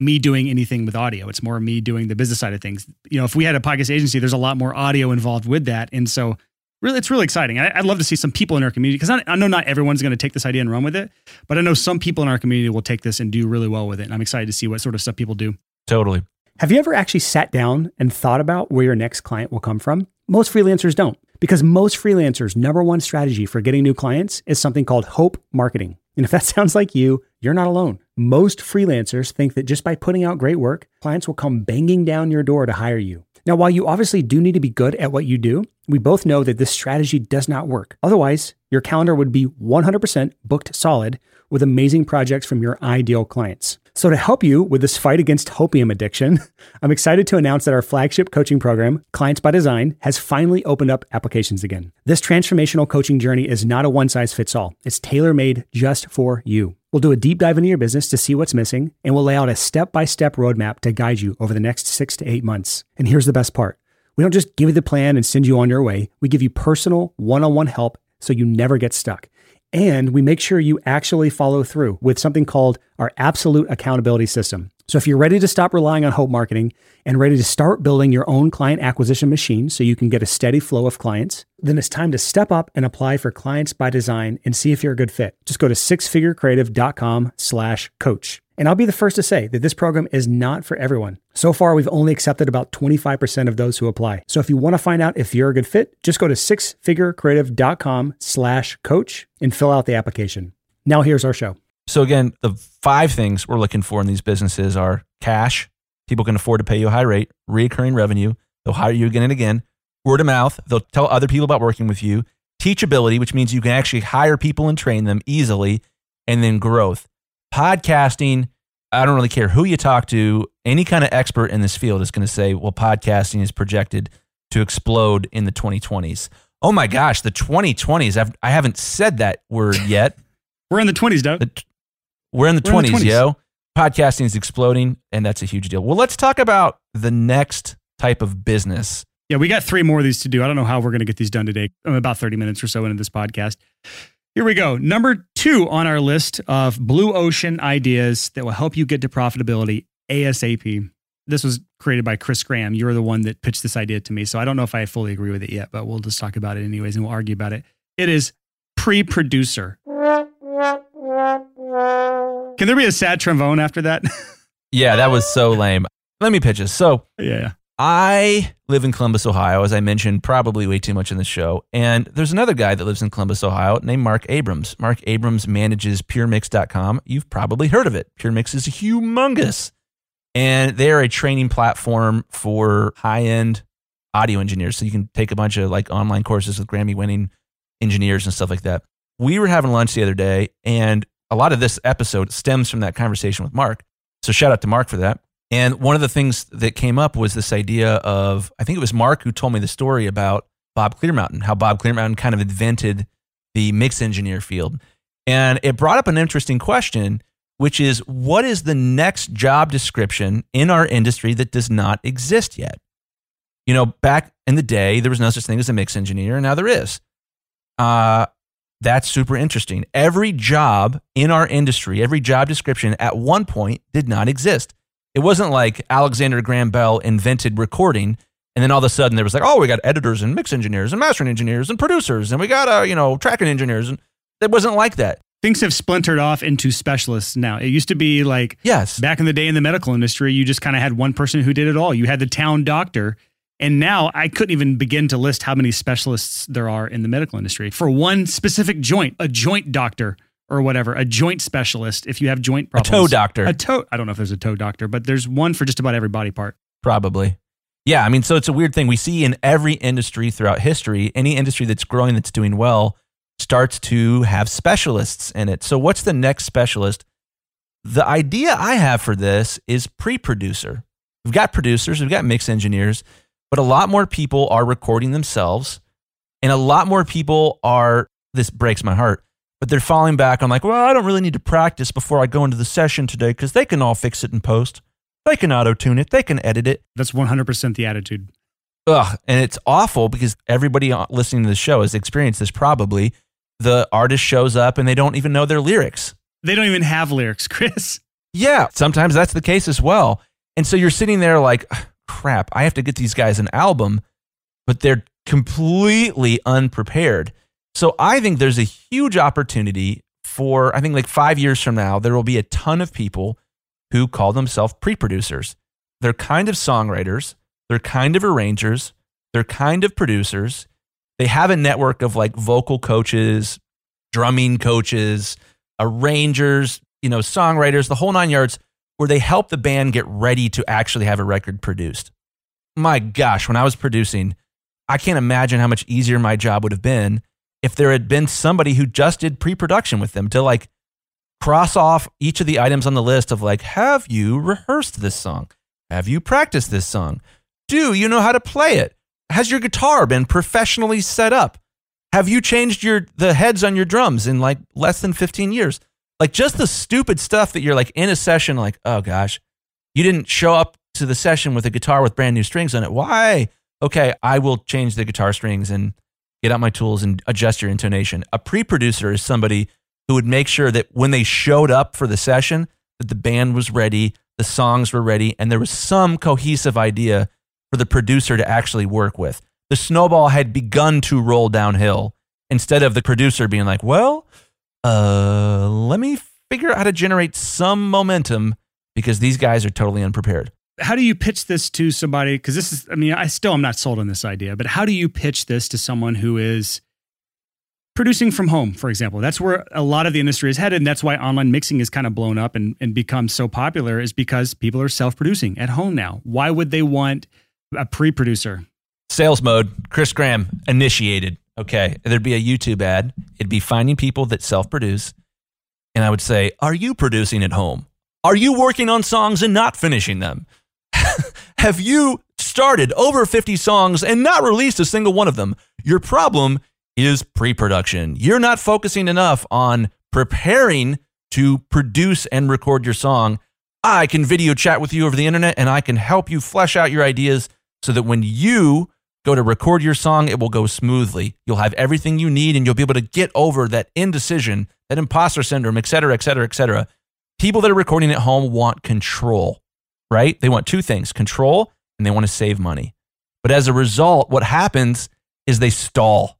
A: me doing anything with audio. It's more me doing the business side of things. You know, if we had a podcast agency, there's a lot more audio involved with that. And so, really, it's really exciting. I, would love to see some people in our community because I, I, know not everyone's going to take this idea and run with it, but I know some people in our community will take this and do really well with it. And I'm excited to see what sort of stuff people do.
C: Totally.
D: Have you ever actually sat down and thought about where your next client will come from? Most freelancers don't, because most freelancers' number one strategy for getting new clients is something called hope marketing. And if that sounds like you, you're not alone. Most freelancers think that just by putting out great work, clients will come banging down your door to hire you. Now, while you obviously do need to be good at what you do, we both know that this strategy does not work. Otherwise, your calendar would be 100% booked solid with amazing projects from your ideal clients. So, to help you with this fight against hopium addiction, I'm excited to announce that our flagship coaching program, Clients by Design, has finally opened up applications again. This transformational coaching journey is not a one size fits all, it's tailor made just for you. We'll do a deep dive into your business to see what's missing, and we'll lay out a step by step roadmap to guide you over the next six to eight months. And here's the best part we don't just give you the plan and send you on your way, we give you personal one on one help so you never get stuck. And we make sure you actually follow through with something called our absolute accountability system. So if you're ready to stop relying on hope marketing and ready to start building your own client acquisition machine so you can get a steady flow of clients, then it's time to step up and apply for clients by design and see if you're a good fit. Just go to sixfigurecreative.com slash coach. And I'll be the first to say that this program is not for everyone. So far, we've only accepted about 25% of those who apply. So if you want to find out if you're a good fit, just go to sixfigurecreative.com slash coach and fill out the application. Now here's our show.
C: So again, the five things we're looking for in these businesses are cash, people can afford to pay you a high rate, recurring revenue, they'll hire you again and again, word of mouth, they'll tell other people about working with you, teachability, which means you can actually hire people and train them easily, and then growth. Podcasting, I don't really care who you talk to, any kind of expert in this field is going to say, well, podcasting is projected to explode in the 2020s. Oh my gosh, the 2020s. I've, I haven't said that word yet.
A: We're in the 20s, Doug. The,
C: we're in the we're 20s, in the 20s, yo. Podcasting is exploding, and that's a huge deal. Well, let's talk about the next type of business.
A: Yeah, we got three more of these to do. I don't know how we're going to get these done today. I'm about 30 minutes or so into this podcast. Here we go. Number two on our list of blue ocean ideas that will help you get to profitability ASAP. this was created by Chris Graham. You're the one that pitched this idea to me. So I don't know if I fully agree with it yet, but we'll just talk about it anyways and we'll argue about it. It is pre producer. Can there be a sad trombone after that?
C: Yeah, that was so lame. Let me pitch this. So
A: yeah.
C: I live in Columbus, Ohio, as I mentioned, probably way too much in the show. And there's another guy that lives in Columbus, Ohio, named Mark Abrams. Mark Abrams manages PureMix.com. You've probably heard of it. PureMix is humongous. And they're a training platform for high end audio engineers. So you can take a bunch of like online courses with Grammy winning engineers and stuff like that. We were having lunch the other day, and a lot of this episode stems from that conversation with Mark. So shout out to Mark for that. And one of the things that came up was this idea of I think it was Mark who told me the story about Bob Clearmountain, how Bob Clearmountain kind of invented the mix engineer field. And it brought up an interesting question, which is what is the next job description in our industry that does not exist yet? You know, back in the day, there was no such thing as a mix engineer, and now there is. Uh, that's super interesting. Every job in our industry, every job description at one point did not exist. It wasn't like Alexander Graham Bell invented recording and then all of a sudden there was like, oh, we got editors and mix engineers and mastering engineers and producers and we got, uh, you know, tracking engineers. And it wasn't like that.
A: Things have splintered off into specialists now. It used to be like
C: Yes.
A: back in the day in the medical industry, you just kind of had one person who did it all. You had the town doctor. And now I couldn't even begin to list how many specialists there are in the medical industry for one specific joint, a joint doctor or whatever, a joint specialist. If you have joint problems.
C: A toe doctor.
A: a toe. I don't know if there's a toe doctor, but there's one for just about every body part.
C: Probably. Yeah, I mean, so it's a weird thing. We see in every industry throughout history, any industry that's growing, that's doing well, starts to have specialists in it. So, what's the next specialist? The idea I have for this is pre producer. We've got producers, we've got mix engineers, but a lot more people are recording themselves, and a lot more people are, this breaks my heart, but they're falling back on like, well, I don't really need to practice before I go into the session today because they can all fix it in post. They can auto tune it, they can edit it.
A: That's 100% the attitude.
C: Ugh, and it's awful because everybody listening to the show has experienced this probably. The artist shows up and they don't even know their lyrics.
A: They don't even have lyrics, Chris.
C: Yeah, sometimes that's the case as well. And so you're sitting there like, crap, I have to get these guys an album, but they're completely unprepared. So I think there's a huge opportunity for, I think like five years from now, there will be a ton of people who call themselves pre producers. They're kind of songwriters, they're kind of arrangers, they're kind of producers. They have a network of like vocal coaches, drumming coaches, arrangers, you know, songwriters, the whole nine yards, where they help the band get ready to actually have a record produced. My gosh, when I was producing, I can't imagine how much easier my job would have been if there had been somebody who just did pre production with them to like cross off each of the items on the list of like, have you rehearsed this song? Have you practiced this song? Do you know how to play it? Has your guitar been professionally set up? Have you changed your the heads on your drums in like less than 15 years? Like just the stupid stuff that you're like in a session like, "Oh gosh, you didn't show up to the session with a guitar with brand new strings on it. Why? Okay, I will change the guitar strings and get out my tools and adjust your intonation." A pre-producer is somebody who would make sure that when they showed up for the session that the band was ready, the songs were ready, and there was some cohesive idea for the producer to actually work with. The snowball had begun to roll downhill instead of the producer being like, well, uh, let me figure out how to generate some momentum because these guys are totally unprepared.
A: How do you pitch this to somebody? Because this is, I mean, I still am not sold on this idea, but how do you pitch this to someone who is producing from home, for example? That's where a lot of the industry is headed. And that's why online mixing is kind of blown up and, and become so popular, is because people are self producing at home now. Why would they want a pre producer?
C: Sales mode, Chris Graham initiated. Okay. There'd be a YouTube ad. It'd be finding people that self produce. And I would say, Are you producing at home? Are you working on songs and not finishing them? Have you started over 50 songs and not released a single one of them? Your problem is pre production. You're not focusing enough on preparing to produce and record your song. I can video chat with you over the internet and I can help you flesh out your ideas so that when you go to record your song, it will go smoothly. You'll have everything you need and you'll be able to get over that indecision, that imposter syndrome, et cetera, et cetera, et cetera. People that are recording at home want control, right? They want two things control and they want to save money. But as a result, what happens is they stall.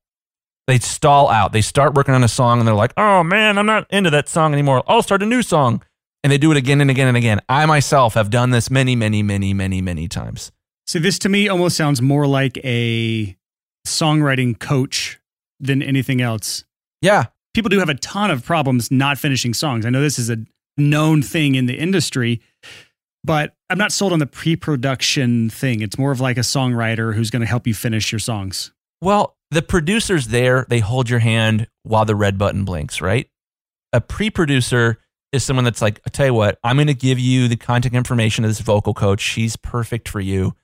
C: They stall out. They start working on a song and they're like, oh man, I'm not into that song anymore. I'll start a new song. And they do it again and again and again. I myself have done this many, many, many, many, many times.
A: So this to me almost sounds more like a songwriting coach than anything else.
C: Yeah.
A: People do have a ton of problems not finishing songs. I know this is a known thing in the industry, but I'm not sold on the pre-production thing. It's more of like a songwriter who's going to help you finish your songs.
C: Well, the producer's there, they hold your hand while the red button blinks, right? A pre-producer is someone that's like, I tell you what, I'm going to give you the contact information of this vocal coach. She's perfect for you.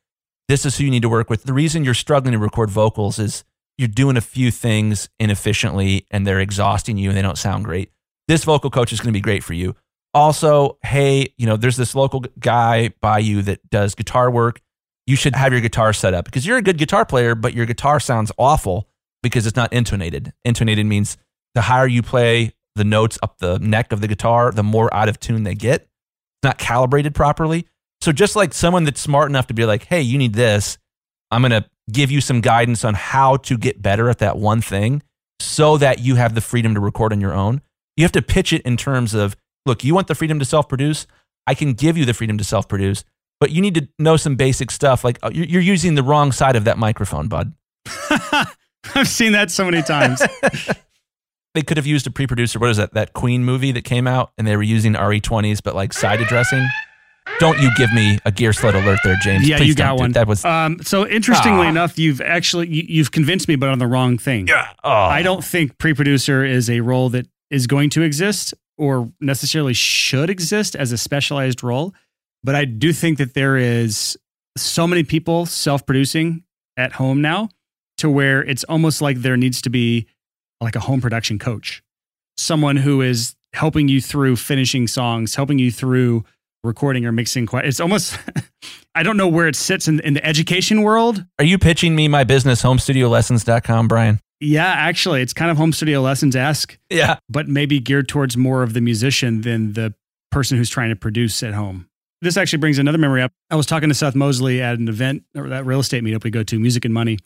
C: This is who you need to work with. The reason you're struggling to record vocals is you're doing a few things inefficiently and they're exhausting you and they don't sound great. This vocal coach is going to be great for you. Also, hey, you know, there's this local guy by you that does guitar work. You should have your guitar set up because you're a good guitar player, but your guitar sounds awful because it's not intonated. Intonated means the higher you play the notes up the neck of the guitar, the more out of tune they get. It's not calibrated properly. So just like someone that's smart enough to be like, hey, you need this, I'm going to give you some guidance on how to get better at that one thing so that you have the freedom to record on your own. You have to pitch it in terms of, look, you want the freedom to self produce? I can give you the freedom to self produce, but you need to know some basic stuff. Like uh, you're using the wrong side of that microphone, bud.
A: I've seen that so many times.
C: they could have used a pre-producer. What is that? That Queen movie that came out, and they were using RE20s, but like side addressing. Don't you give me a gear sled alert there, James?
A: Yeah,
C: Please
A: you got one.
C: That was
A: Um, so interestingly
C: Ah.
A: enough, you've actually you, you've convinced me, but on the wrong thing.
C: yeah. Oh,
A: I don't think pre-producer is a role that is going to exist or necessarily should exist as a specialized role. But I do think that there is so many people self-producing at home now to where it's almost like there needs to be like a home production coach, someone who is helping you through finishing songs, helping you through recording or mixing. It's almost, I don't know where it sits in, in the education world.
C: Are you pitching me my business, homestudiolessons.com, Brian?
A: Yeah, actually, it's kind of home studio lessons esque.
C: Yeah.
A: but maybe geared towards more of the musician than the person who's trying to produce at home. This actually brings another memory up. I was talking to Seth Mosley at an event or that real estate meetup we go to, Music and Money,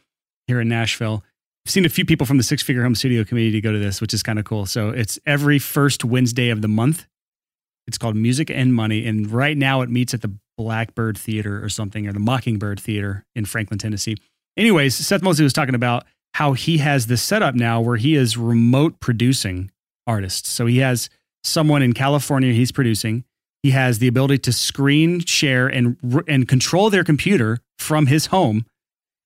A: here in Nashville. I've seen a few people from the Six Figure Home Studio community go to this, which is kind of cool. So it's every first Wednesday of the month. It's called Music and Money. And right now it meets at the Blackbird Theater or something, or the Mockingbird Theater in Franklin, Tennessee. Anyways, Seth Mosley was talking about how he has this setup now where he is remote producing artists. So he has someone in California he's producing. He has the ability to screen share and and control their computer from his home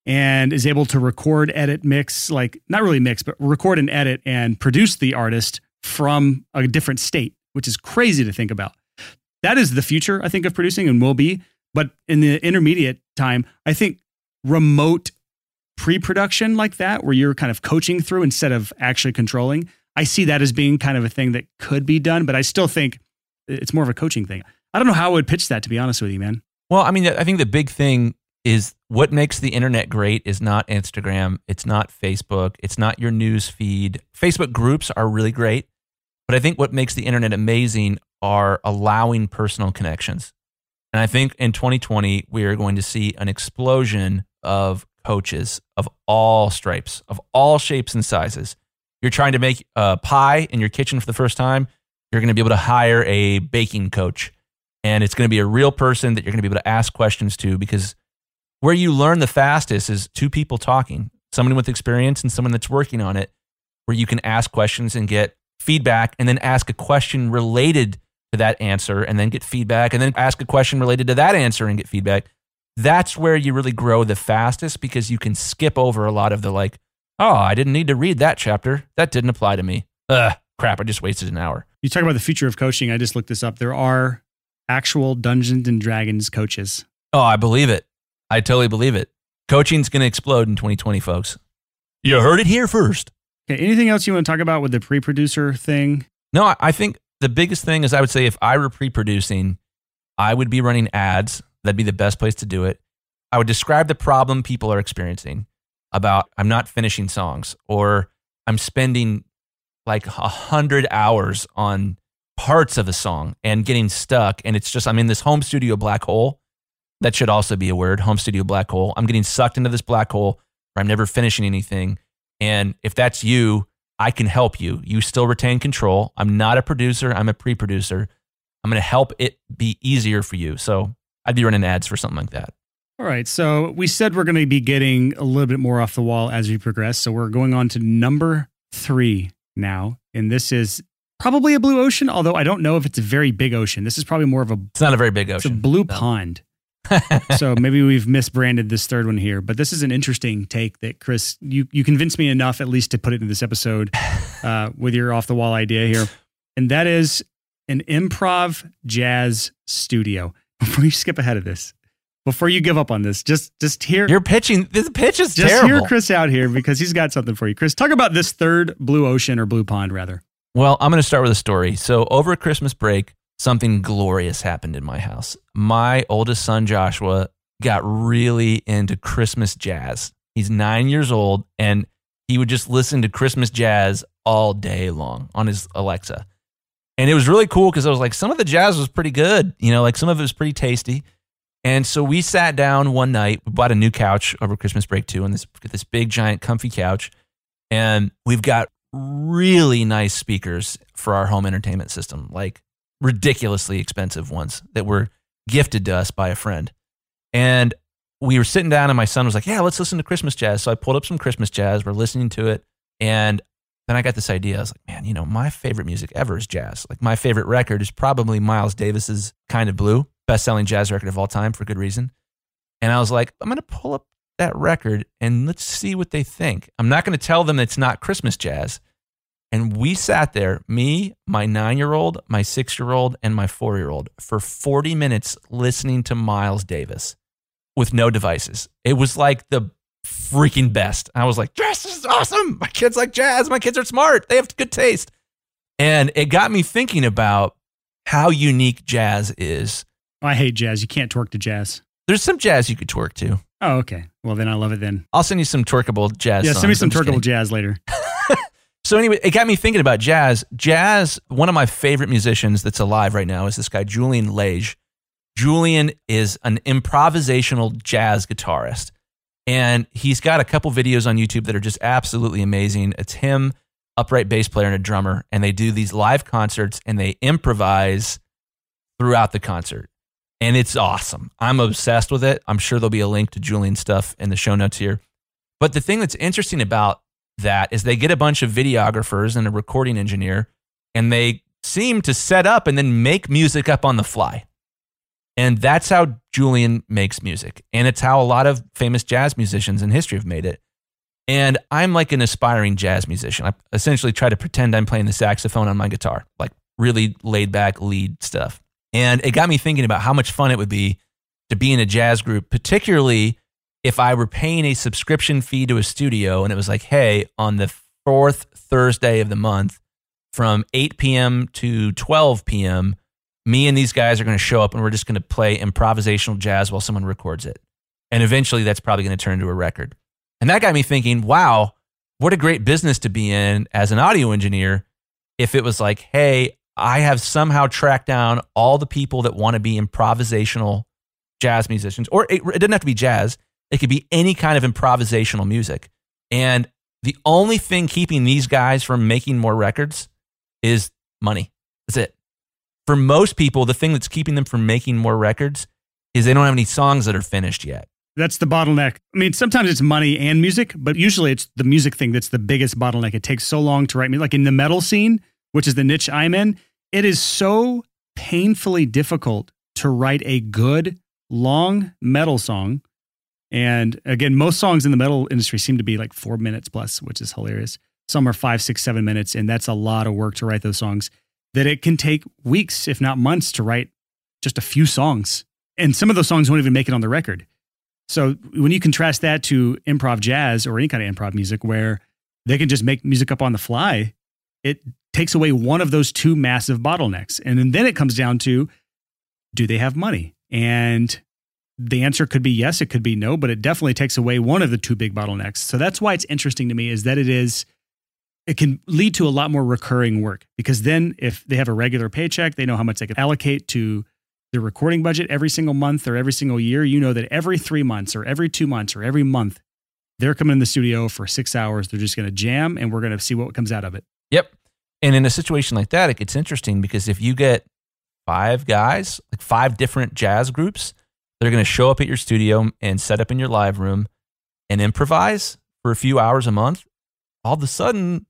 A: and is able to record, edit, mix, like not really mix, but record and edit and produce the artist from a different state, which is crazy to think about. That is the future, I think, of producing and will be. But in the intermediate time, I think remote pre-production like that where you're kind of coaching through instead of actually controlling i see that as being kind of a thing that could be done but i still think it's more of a coaching thing i don't know how i would pitch that to be honest with you man
C: Well, I mean, I think the big thing is what makes the internet great is not Instagram, it's not Facebook, it's not your news feed. Facebook groups are really great, but I think what makes the internet amazing are allowing personal connections. And I think in 2020, we are going to see an explosion of coaches of all stripes, of all shapes and sizes. You're trying to make a pie in your kitchen for the first time, you're going to be able to hire a baking coach and it's going to be a real person that you're going to be able to ask questions to because where you learn the fastest is two people talking someone with experience and someone that's working on it where you can ask questions and get feedback and then ask a question related to that answer and then get feedback and then ask a question related to that answer and get feedback that's where you really grow the fastest because you can skip over a lot of the like oh i didn't need to read that chapter that didn't apply to me Ugh, crap i just wasted an hour
A: you talk about the future of coaching i just looked this up there are actual dungeons and dragons coaches
C: Oh, I believe it. I totally believe it. Coaching's going to explode in 2020, folks. You heard it here first.
A: okay anything else you want to talk about with the pre-producer thing
C: No, I- I think the biggest thing is I would say if I were pre producing, I would be running ads. That'd be the best place to do it. I would describe the problem people are experiencing about I'm not finishing songs or I'm spending like a hundred hours on parts of a song and getting stuck. And it's just, I'm in this home studio black hole That should also be a word home studio black hole. I'm getting sucked into this black hole where I'm never finishing anything. And if that's you, I can help you. You still retain control. I'm not a producer, I'm a pre producer. I'm going to help it be easier for you. So I'd be running ads for something like that.
A: All right. So we said we're going to be getting a little bit more off the wall as we progress. So we're going on to number three now. And this is probably a blue ocean, although I don't know if it's a very big ocean. This is probably more of a,
C: It's not a very big
A: it's a blue
C: No.
A: pond. so maybe we've misbranded this third one here, but this is an interesting take that Chris, you, you convinced me enough at least to put it in this episode uh, with your off the wall idea here. And that is an improv jazz studio. Before you skip ahead of this, before you give up on this, just just hear
C: You're pitching. This pitch is
A: just
C: terrible.
A: hear Chris out here because he's got something for you. Chris, talk about this third blue ocean or blue pond rather.
C: Well, I'm going to start with a story. So, over Christmas break, something glorious happened in my house. My oldest son, Joshua, got really into Christmas jazz. He's nine years old and he would just listen to Christmas jazz all day long on his Alexa. And it was really cool because I was like, some of the jazz was pretty good. You know, like some of it was pretty tasty. And so we sat down one night. We bought a new couch over Christmas break too, and this this big giant comfy couch. And we've got really nice speakers for our home entertainment system, like ridiculously expensive ones that were gifted to us by a friend. And we were sitting down, and my son was like, "Yeah, let's listen to Christmas jazz." So I pulled up some Christmas jazz. We're listening to it, and then I got this idea. I was like, "Man, you know, my favorite music ever is jazz. Like my favorite record is probably Miles Davis's "Kind of Blue," best-selling jazz record of all time for good reason." And I was like, "I'm going to pull up that record and let's see what they think. I'm not going to tell them it's not Christmas jazz." And we sat there, me, my nine year old, my six year old, and my four year old, for 40 minutes listening to Miles Davis with no devices. It was like the freaking best. I was like, jazz is awesome. My kids like jazz. My kids are smart. They have good taste. And it got me thinking about how unique jazz is.
A: I hate jazz. You can't twerk to jazz.
C: There's some jazz you could twerk to.
A: Oh, okay. Well, then I love it then.
C: I'll send you some twerkable jazz.
A: yeah, send me some twerkable
C: kidding.
A: jazz later.
C: So anyway, it got me thinking about jazz. Jazz, one of my favorite musicians that's alive right now is this guy Julian Lage. Julian is an improvisational jazz guitarist. And he's got a couple videos on YouTube that are just absolutely amazing. It's him, upright bass player and a drummer, and they do these live concerts and they improvise throughout the concert. And it's awesome. I'm obsessed with it. I'm sure there'll be a link to Julian's stuff in the show notes here. But the thing that's interesting about that is they get a bunch of videographers and a recording engineer and they seem to set up and then make music up on the fly. And that's how Julian makes music. And it's how a lot of famous jazz musicians in history have made it. And I'm like an aspiring jazz musician. I essentially try to pretend I'm playing the saxophone on my guitar, like really laid back lead stuff. And it got me thinking about how much fun it would be to be in a jazz group, particularly if I were paying a subscription fee to a studio and it was like, hey, on the fourth Thursday of the month from 8 p.m. to 12 p.m., me and these guys are going to show up and we're just going to play improvisational jazz while someone records it. And eventually that's probably going to turn into a record. And that got me thinking, wow, what a great business to be in as an audio engineer if it was like, hey, I have somehow tracked down all the people that want to be improvisational jazz musicians, or it, it doesn't have to be jazz. It could be any kind of improvisational music. And the only thing keeping these guys from making more records is money. That's it. For most people, the thing that's keeping them from making more records is they don't have any songs that are finished yet.
A: That's the bottleneck. I mean, sometimes it's money and music, but usually it's the music thing that's the biggest bottleneck. It takes so long to write me. Like in the metal scene, which is the niche I'm in, it is so painfully difficult to write a good, long metal song. And again, most songs in the metal industry seem to be like four minutes plus, which is hilarious. Some are five, six, seven minutes, and that's a lot of work to write those songs. That it can take weeks, if not months, to write just a few songs. And some of those songs won't even make it on the record. So when you contrast that to improv jazz or any kind of improv music where they can just make music up on the fly, it takes away one of those two massive bottlenecks. And then it comes down to do they have money? And the answer could be yes, it could be no, but it definitely takes away one of the two big bottlenecks. So that's why it's interesting to me is that it is it can lead to a lot more recurring work because then if they have a regular paycheck, they know how much they can allocate to the recording budget every single month or every single year, you know that every three months or every two months or every month, they're coming in the studio for six hours. They're just going to jam and we're going to see what comes out of it.
C: Yep. And in a situation like that, it gets interesting because if you get five guys, like five different jazz groups, they're going to show up at your studio and set up in your live room and improvise for a few hours a month, all of a sudden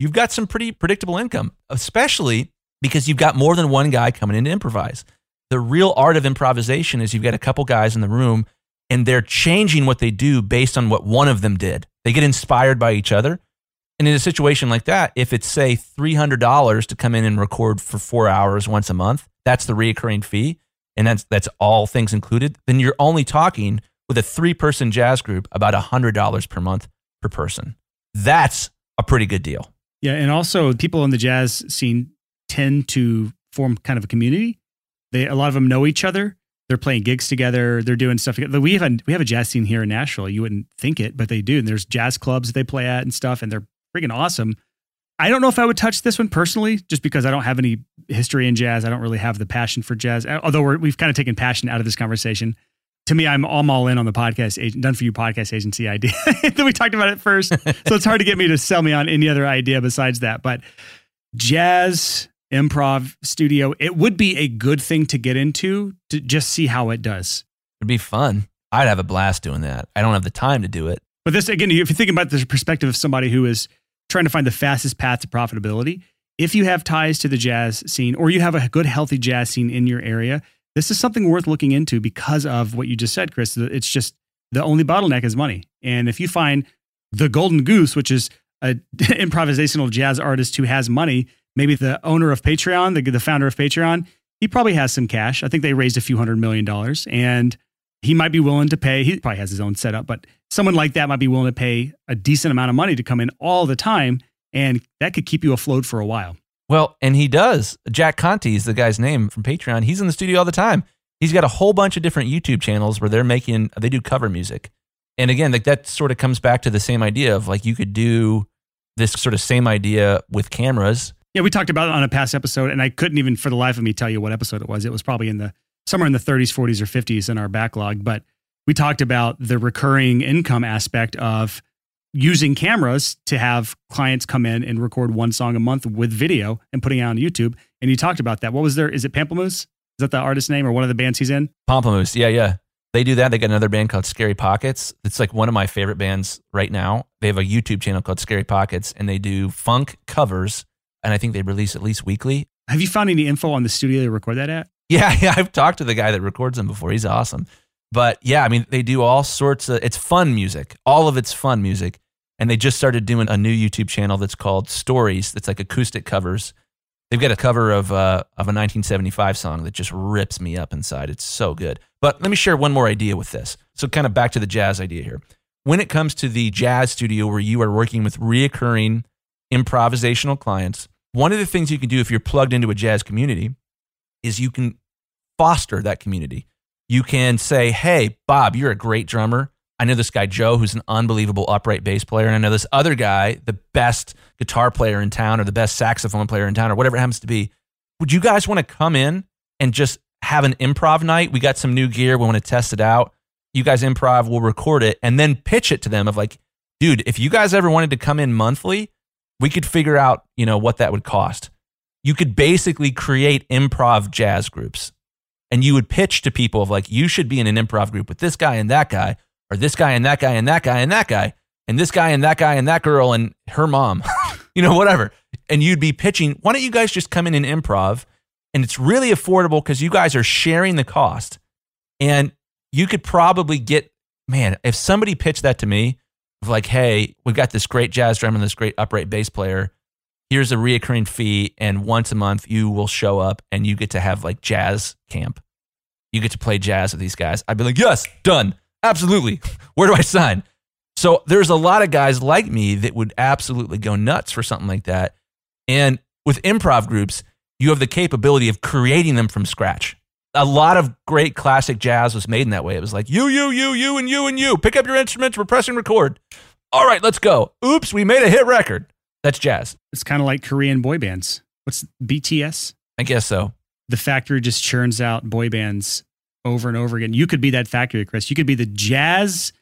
C: you've got some pretty predictable income, especially because you've got more than one guy coming in to improvise. The real art of improvisation is you've got a couple guys in the room and they're changing what they do based on what one of them did. They get inspired by each other. And in a situation like that, if it's say $300 to come in and record for four hours once a month, that's the recurring fee. And that's, that's all things included. Then you're only talking with a three person jazz group about $100 per month per person. That's a pretty good deal.
A: Yeah. And also, people in the jazz scene tend to form kind of a community. They, a lot of them know each other. They're playing gigs together. They're doing stuff together. We have a, we have a jazz scene here in Nashville. You wouldn't think it, but they do. And there's jazz clubs they play at and stuff, and they're freaking awesome. I don't know if I would touch this one personally, just because I don't have any history in jazz. I don't really have the passion for jazz. Although we have kind of taken passion out of this conversation to me, I'm, I'm all in on the podcast agent, done for you podcast agency idea. then we talked about it first. so it's hard to get me to sell me on any other idea besides that. But jazz improv studio, it would be a good thing to get into to just see how it does.
C: It'd be fun. I'd have a blast doing that. I don't have the time to do it.
A: But this, again, if you're thinking about the perspective of somebody who is trying to find the fastest path to profitability, if you have ties to the jazz scene or you have a good, healthy jazz scene in your area, this is something worth looking into because of what you just said, Chris. It's just the only bottleneck is money. And if you find the golden goose, which is an improvisational jazz artist who has money, maybe the owner of Patreon, the, the founder of Patreon, he probably has some cash. I think they raised a few hundred million dollars and he might be willing to pay. He probably has his own setup, but someone like that might be willing to pay a decent amount of money to come in all the time. And that could keep you afloat for a while.
C: Well, and he does. Jack Conte is the guy's name from Patreon. He's in the studio all the time. He's got a whole bunch of different YouTube channels where they're making they do cover music. And again, like that sort of comes back to the same idea of like you could do this sort of same idea with cameras.
A: Yeah, we talked about it on a past episode, and I couldn't even for the life of me tell you what episode it was. It was probably in the somewhere in the 30s, 40s, or 50s in our backlog. But we talked about the recurring income aspect of using cameras to have clients come in and record one song a month with video and putting it on YouTube. And you talked about that. What was there? Is it Pomplamoose? Is that the artist name or one of the bands he's in?
C: Pomplamoose. Yeah, yeah. They do that. They got another band called Scary Pockets. It's like one of my favorite bands right now. They have a YouTube channel called Scary Pockets and they do funk covers. And I think they release at least weekly.
A: Have you found any info on the studio they record that at?
C: Yeah, yeah. I've talked to the guy that records them before. He's awesome. But yeah, I mean, they do all sorts of, it's fun music. All of it's fun music and they just started doing a new YouTube channel that's called Stories. That's like acoustic covers. They've got a cover of uh, of a 1975 song that just rips me up inside. It's so good. But let me share one more idea with this. So kind of back to the jazz idea here. When it comes to the jazz studio where you are working with reoccurring improvisational clients, one of the things you can do if you're plugged into a jazz community is you can foster that community. You can say, "Hey, Bob, you're a great drummer. I know this guy Joe, who's an unbelievable upright bass player, and I know this other guy, the best guitar player in town, or the best saxophone player in town, or whatever it happens to be. Would you guys want to come in and just have an improv night? We got some new gear. We want to test it out. You guys improv, we'll record it, and then pitch it to them of like, dude, if you guys ever wanted to come in monthly, we could figure out, you know, what that would cost. You could basically create improv jazz groups. And you would pitch to people of like, you should be in an improv group with this guy and that guy or this guy and that guy and that guy and that guy and this guy and that guy and that girl and her mom, you know, whatever. And you'd be pitching, why don't you guys just come in and improv? And it's really affordable because you guys are sharing the cost. And you could probably get, man, if somebody pitched that to me, of like, hey, we've got this great jazz drummer and this great upright bass player. Here's a reoccurring fee. And once a month, you will show up and you get to have like jazz camp. You get to play jazz with these guys. I'd be like, yes, done. Absolutely. Where do I sign? So there's a lot of guys like me that would absolutely go nuts for something like that. And with improv groups, you have the capability of creating them from scratch. A lot of great classic jazz was made in that way. It was like you, you, you, you, and you, and you. Pick up your instruments. We're pressing record. All right, let's go. Oops, we made a hit record. That's jazz.
A: It's kind of like Korean boy bands. What's BTS?
C: I guess so.
A: the factory just churns out boy bands over and over again. You could be that factory, Chris. You could be the jazz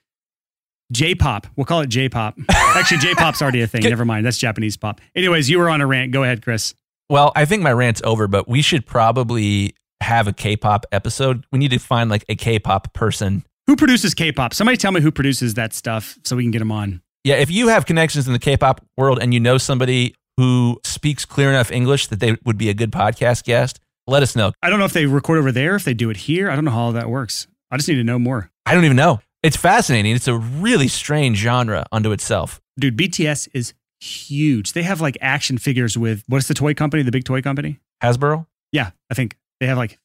A: J-pop. We'll call it J-pop. Actually, J-pop's already a thing. Never mind. That's Japanese pop. Anyways, you were on a rant. Go ahead, Chris.
C: Well, I think my rant's over, but we should probably have a K-pop episode. We need to find like a K-pop person.
A: Who produces K-pop? Somebody tell me who produces that stuff so we can get them on.
C: Yeah, if you have connections in the K-pop world and you know somebody who speaks clear enough English that they would be a good podcast guest, let us know.
A: I don't know if they record over there, if they do it here. I don't know how all that works. I just need to know more.
C: I don't even know. It's fascinating. It's a really strange genre unto itself.
A: Dude, BTS is huge. They have like action figures with what's the toy company? The big toy company?
C: Hasbro?
A: Yeah, I think they have like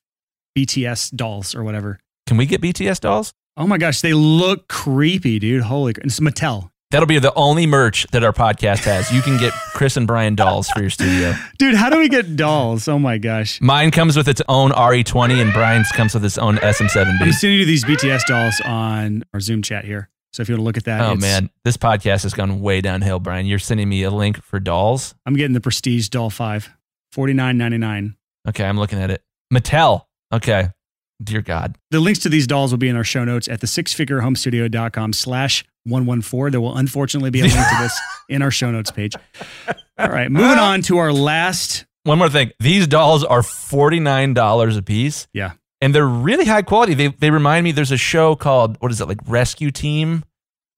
A: BTS dolls or whatever.
C: Can we get BTS dolls?
A: Oh my gosh, they look creepy, dude. Holy, it's Mattel.
C: That'll be the only merch that our podcast has. You can get Chris and Brian dolls for your studio.
A: Dude, how do we get dolls? Oh my gosh.
C: Mine comes with its own RE20 and Brian's comes with its own SM7B.
A: sending you these BTS dolls on our Zoom chat here. So if you want to look at that,
C: Oh man, this podcast has gone way downhill, Brian. You're sending me a link for dolls.
A: I'm getting the Prestige Doll 5, $49.99.
C: Okay, I'm looking at it. Mattel. Okay. Dear God.
A: The links to these dolls will be in our show notes at the sixfigurehomestudio.com slash 114. There will unfortunately be a link to this in our show notes page. All right, moving on to our last.
C: One more thing. These dolls are $49 a piece.
A: Yeah.
C: And they're really high quality. They, they remind me there's a show called, what is it, like Rescue Team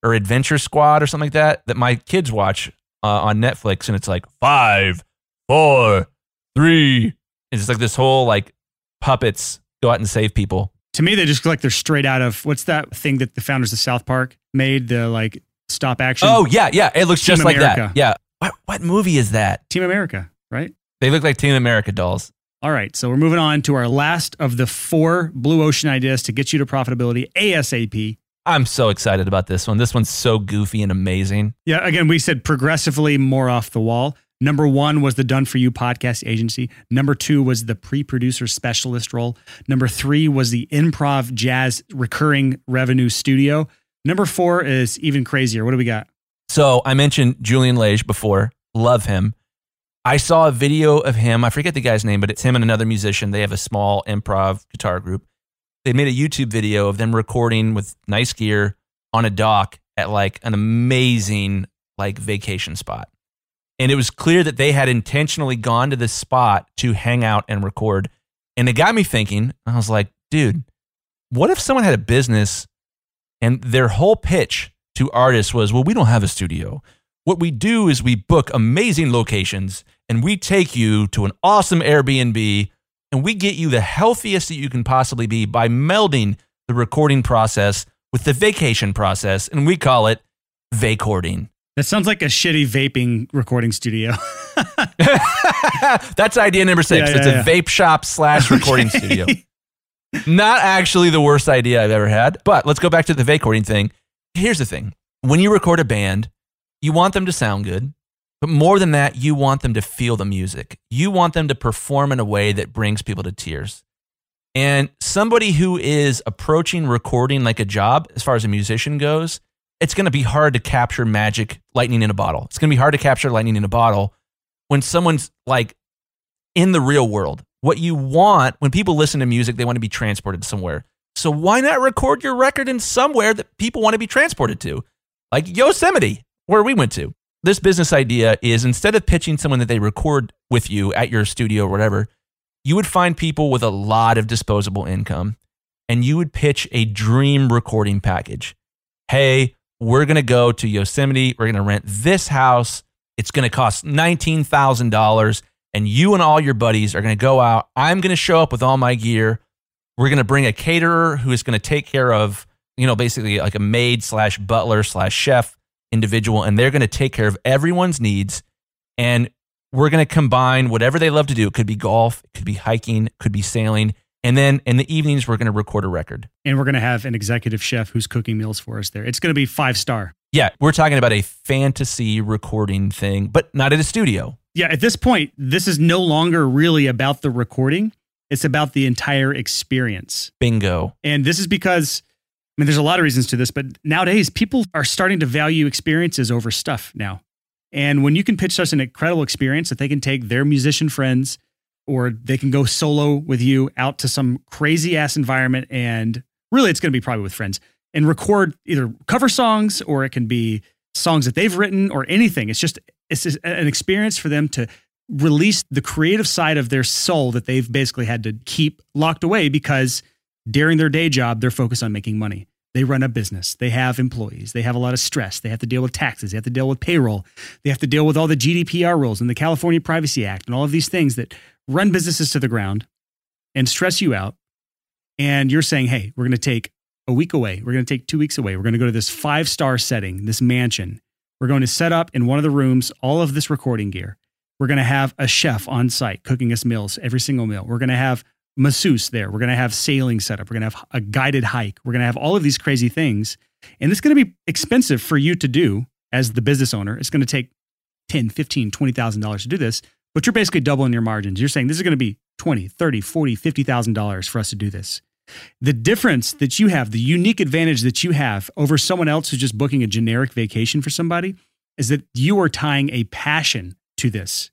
C: or Adventure Squad or something like that, that my kids watch uh, on Netflix. And it's like five, four, three. It's like this whole like puppets go out and save people.
A: To me, they just look like they're straight out of what's that thing that the founders of South Park made? The like stop action.
C: Oh, yeah, yeah. It looks
A: Team
C: just like
A: America.
C: that. Yeah. What, what movie is that?
A: Team America, right?
C: They look like Team America dolls.
A: All right, so we're moving on to our last of the four blue ocean ideas to get you to profitability ASAP.
C: I'm so excited about this one. This one's so goofy and amazing.
A: Yeah, again, we said progressively more off the wall. Number one was the Done For You podcast agency. Number two was the pre producer specialist role. Number three was the improv jazz recurring revenue studio. Number four is even crazier. What do we got?
C: So I mentioned Julian Lage before. Love him. I saw a video of him. I forget the guy's name, but it's him and another musician. They have a small improv guitar group. They made a YouTube video of them recording with nice gear on a dock at like an amazing like vacation spot. And it was clear that they had intentionally gone to this spot to hang out and record. And it got me thinking, I was like, dude, what if someone had a business and their whole pitch to artists was, well, we don't have a studio. What we do is we book amazing locations and we take you to an awesome Airbnb and we get you the healthiest that you can possibly be by melding the recording process with the vacation process. And we call it vacording.
A: That sounds like a shitty vaping recording studio.
C: That's idea number six.
A: Yeah,
C: it's
A: yeah,
C: a vape shop slash recording
A: Okay.
C: studio. Not actually the worst idea I've ever had. But let's go back to the vacording thing. Here's the thing when you record a band, you want them to sound good. But more than that, you want them to feel the music. You want them to perform in a way that brings people to tears. And somebody who is approaching recording like a job, as far as a musician goes, it's going to be hard to capture magic lightning in a bottle. It's going to be hard to capture lightning in a bottle when someone's like in the real world. What you want when people listen to music, they want to be transported somewhere. So why not record your record in somewhere that people want to be transported to? Like Yosemite, where we went to. This business idea is instead of pitching someone that they record with you at your studio or whatever, you would find people with a lot of disposable income and you would pitch a dream recording package. Hey, we're going to go to Yosemite. We're going to rent this house. It's going to cost $19,000. And you and all your buddies are going to go out. I'm going to show up with all my gear. We're going to bring a caterer who is going to take care of, you know, basically like a maid slash butler slash chef individual. And they're going to take care of everyone's needs. And we're going to combine whatever they love to do. It could be golf, it could be hiking, it could be sailing. And then in the evenings, we're going to record a record.
A: and we're going to have an executive chef who's cooking meals for us there. It's going to be five star.
C: Yeah, we're talking about a fantasy recording thing, but not at a studio.
A: Yeah, at this point, this is no longer really about the recording. It's about the entire experience.
C: Bingo.
A: And this is because, I mean, there's a lot of reasons to this, but nowadays people are starting to value experiences over stuff now. And when you can pitch such an incredible experience that they can take their musician friends or they can go solo with you out to some crazy ass environment. And really, it's going to be probably with friends and record either cover songs or it can be songs that they've written or anything. It's just, it's just an experience for them to release the creative side of their soul that they've basically had to keep locked away because during their day job, they're focused on making money. They run a business. They have employees. They have a lot of stress. They have to deal with taxes. They have to deal with payroll. They have to deal with all the GDPR rules and the California Privacy Act and all of these things that run businesses to the ground and stress you out. And you're saying, hey, we're going to take a week away. We're going to take two weeks away. We're going to go to this five star setting, this mansion. We're going to set up in one of the rooms all of this recording gear. We're going to have a chef on site cooking us meals, every single meal. We're going to have masseuse there. We're going to have sailing set up. We're going to have a guided hike. We're going to have all of these crazy things. And it's going to be expensive for you to do as the business owner. It's going to take 10, 15, $20,000 to do this, but you're basically doubling your margins. You're saying this is going to be 20, 30, 40, $50,000 for us to do this. The difference that you have, the unique advantage that you have over someone else who's just booking a generic vacation for somebody is that you are tying a passion to this.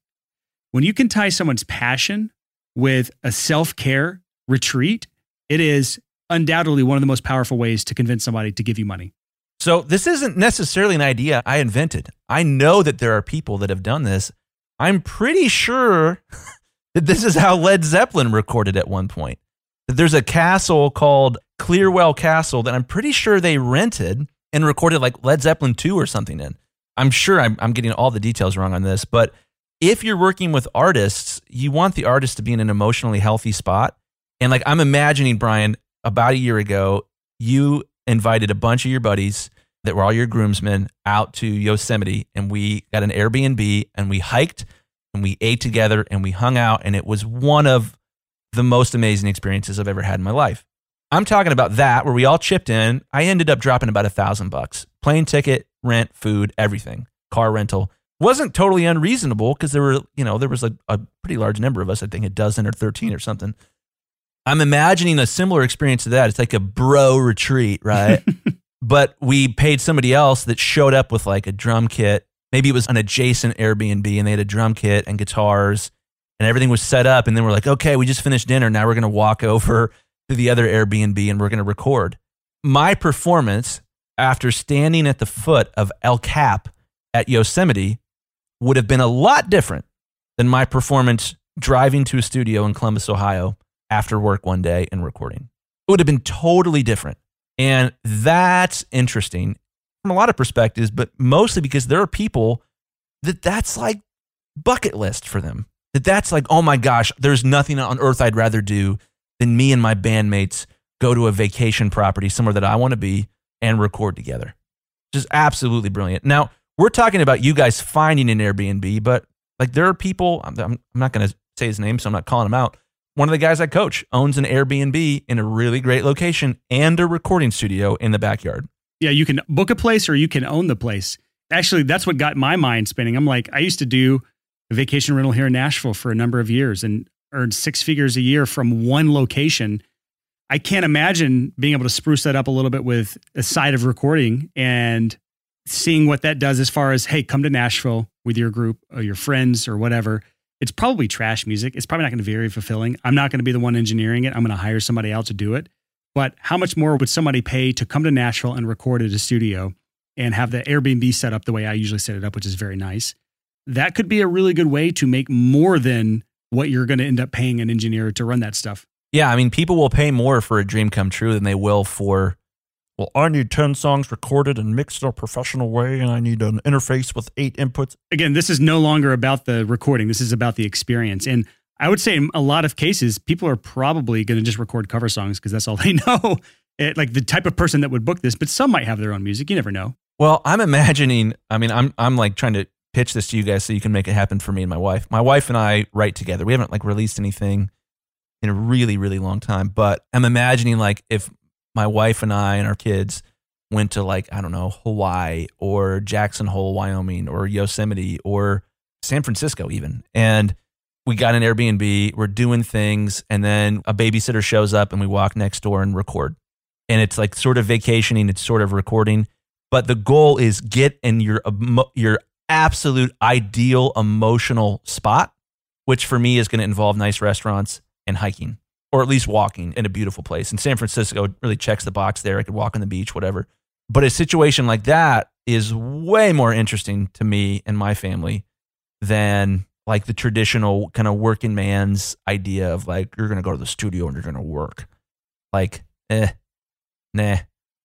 A: When you can tie someone's passion with a self care retreat, it is undoubtedly one of the most powerful ways to convince somebody to give you money.
C: So, this isn't necessarily an idea I invented. I know that there are people that have done this. I'm pretty sure that this is how Led Zeppelin recorded at one point. That there's a castle called Clearwell Castle that I'm pretty sure they rented and recorded like Led Zeppelin 2 or something in. I'm sure I'm, I'm getting all the details wrong on this, but if you're working with artists, you want the artist to be in an emotionally healthy spot. And like I'm imagining, Brian, about a year ago, you invited a bunch of your buddies that were all your groomsmen out to Yosemite and we got an Airbnb and we hiked and we ate together and we hung out. And it was one of the most amazing experiences I've ever had in my life. I'm talking about that where we all chipped in. I ended up dropping about a thousand bucks plane ticket, rent, food, everything, car rental wasn't totally unreasonable because there were, you know, there was a, a pretty large number of us, I think a dozen or 13 or something. I'm imagining a similar experience to that. It's like a bro retreat, right? but we paid somebody else that showed up with like a drum kit. Maybe it was an adjacent Airbnb and they had a drum kit and guitars and everything was set up. And then we're like, okay, we just finished dinner. Now we're going to walk over to the other Airbnb and we're going to record. My performance after standing at the foot of El Cap at Yosemite would have been a lot different than my performance driving to a studio in Columbus, Ohio after work one day and recording. It would have been totally different. And that's interesting from a lot of perspectives, but mostly because there are people that that's like bucket list for them. That that's like, oh my gosh, there's nothing on earth I'd rather do than me and my bandmates go to a vacation property somewhere that I want to be and record together. Just absolutely brilliant. Now, we're talking about you guys finding an Airbnb, but like there are people, I'm, I'm not going to say his name, so I'm not calling him out. One of the guys I coach owns an Airbnb in a really great location and a recording studio in the backyard.
A: Yeah, you can book a place or you can own the place. Actually, that's what got my mind spinning. I'm like, I used to do a vacation rental here in Nashville for a number of years and earned six figures a year from one location. I can't imagine being able to spruce that up a little bit with a side of recording and seeing what that does as far as, hey, come to Nashville with your group or your friends or whatever. It's probably trash music. It's probably not going to be very fulfilling. I'm not going to be the one engineering it. I'm going to hire somebody else to do it. But how much more would somebody pay to come to Nashville and record at a studio and have the Airbnb set up the way I usually set it up, which is very nice? That could be a really good way to make more than what you're going to end up paying an engineer to run that stuff.
C: Yeah, I mean, people will pay more for a dream come true than they will for well, I need 10 songs recorded and mixed in a professional way, and I need an interface with eight inputs.
A: Again, this is no longer about the recording. This is about the experience. And I would say in a lot of cases, people are probably going to just record cover songs because that's all they know. It, like the type of person that would book this, but some might have their own music. You never know.
C: Well, I'm imagining, I mean, I'm, I'm like trying to pitch this to you guys so you can make it happen for me and my wife. My wife and I write together. We haven't like released anything in a really, really long time, but I'm imagining like if my wife and I and our kids went to like, I don't know, Hawaii or Jackson Hole, Wyoming or Yosemite or San Francisco even. And we got an Airbnb, we're doing things, and then a babysitter shows up and we walk next door and record. And it's like sort of vacationing, it's sort of recording. But the goal is get in your your absolute ideal emotional spot which for me is going to involve nice restaurants and hiking, or at least walking in a beautiful place. And San Francisco really checks the box there. I could walk on the beach, whatever. But a situation like that is way more interesting to me and my family than like the traditional kind of working man's idea of like you're going to go to the studio and you're going to work. Like, eh, nah.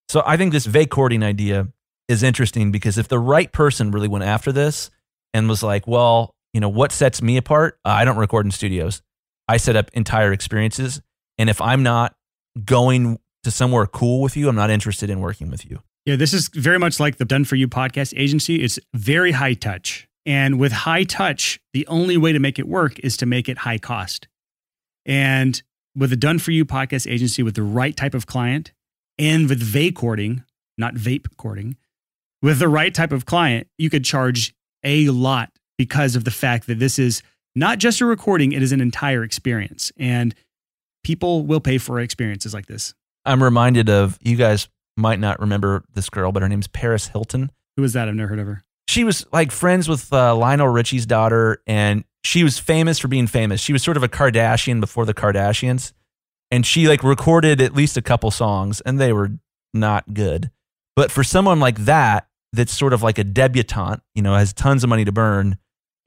C: So I think this vacording idea is interesting because if the right person really went after this and was like, well, you know, what sets me apart? Uh, I don't record in studios. I set up entire experiences. And if I'm not going to somewhere cool with you, I'm not interested in working with you.
A: Yeah, this is very much like the Done For You podcast agency. It's very high touch. And with high touch, the only way to make it work is to make it high cost. And with a Done For You podcast agency, with the right type of client and with vacording, not vape cording, with the right type of client, you could charge a lot because of the fact that this is not just a recording, it is an entire experience. And people will pay for experiences like this.
C: I'm reminded of you guys might not remember this girl, but her name's Paris Hilton.
A: Who is that? I've never heard of her.
C: She was like friends with uh, Lionel Richie's daughter, and she was famous for being famous. She was sort of a Kardashian before the Kardashians, and she like recorded at least a couple songs, and they were not good. But for someone like that, that's sort of like a debutante, you know, has tons of money to burn,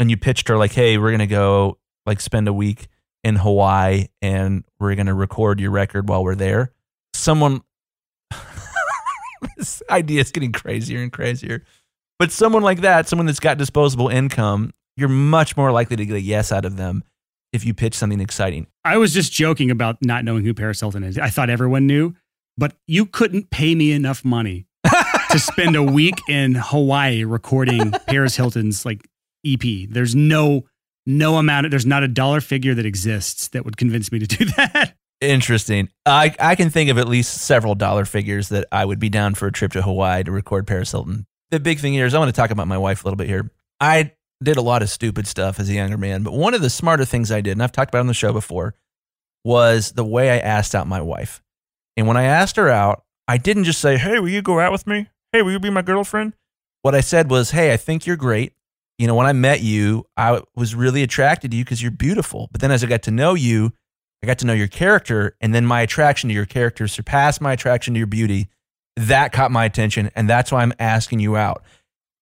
C: and you pitched her like, "Hey, we're gonna go like spend a week in Hawaii, and we're gonna record your record while we're there." Someone, this idea is getting crazier and crazier. But someone like that, someone that's got disposable income, you're much more likely to get a yes out of them if you pitch something exciting.
A: I was just joking about not knowing who Paris Hilton is. I thought everyone knew, but you couldn't pay me enough money to spend a week in Hawaii recording Paris Hilton's like EP. There's no no amount of, there's not a dollar figure that exists that would convince me to do that.
C: Interesting. I, I can think of at least several dollar figures that I would be down for a trip to Hawaii to record Paris Hilton. The big thing here is I want to talk about my wife a little bit here. I did a lot of stupid stuff as a younger man, but one of the smarter things I did, and I've talked about on the show before, was the way I asked out my wife. And when I asked her out, I didn't just say, Hey, will you go out with me? Hey, will you be my girlfriend? What I said was, Hey, I think you're great. You know, when I met you, I was really attracted to you because you're beautiful. But then as I got to know you, I got to know your character. And then my attraction to your character surpassed my attraction to your beauty. That caught my attention. And that's why I'm asking you out.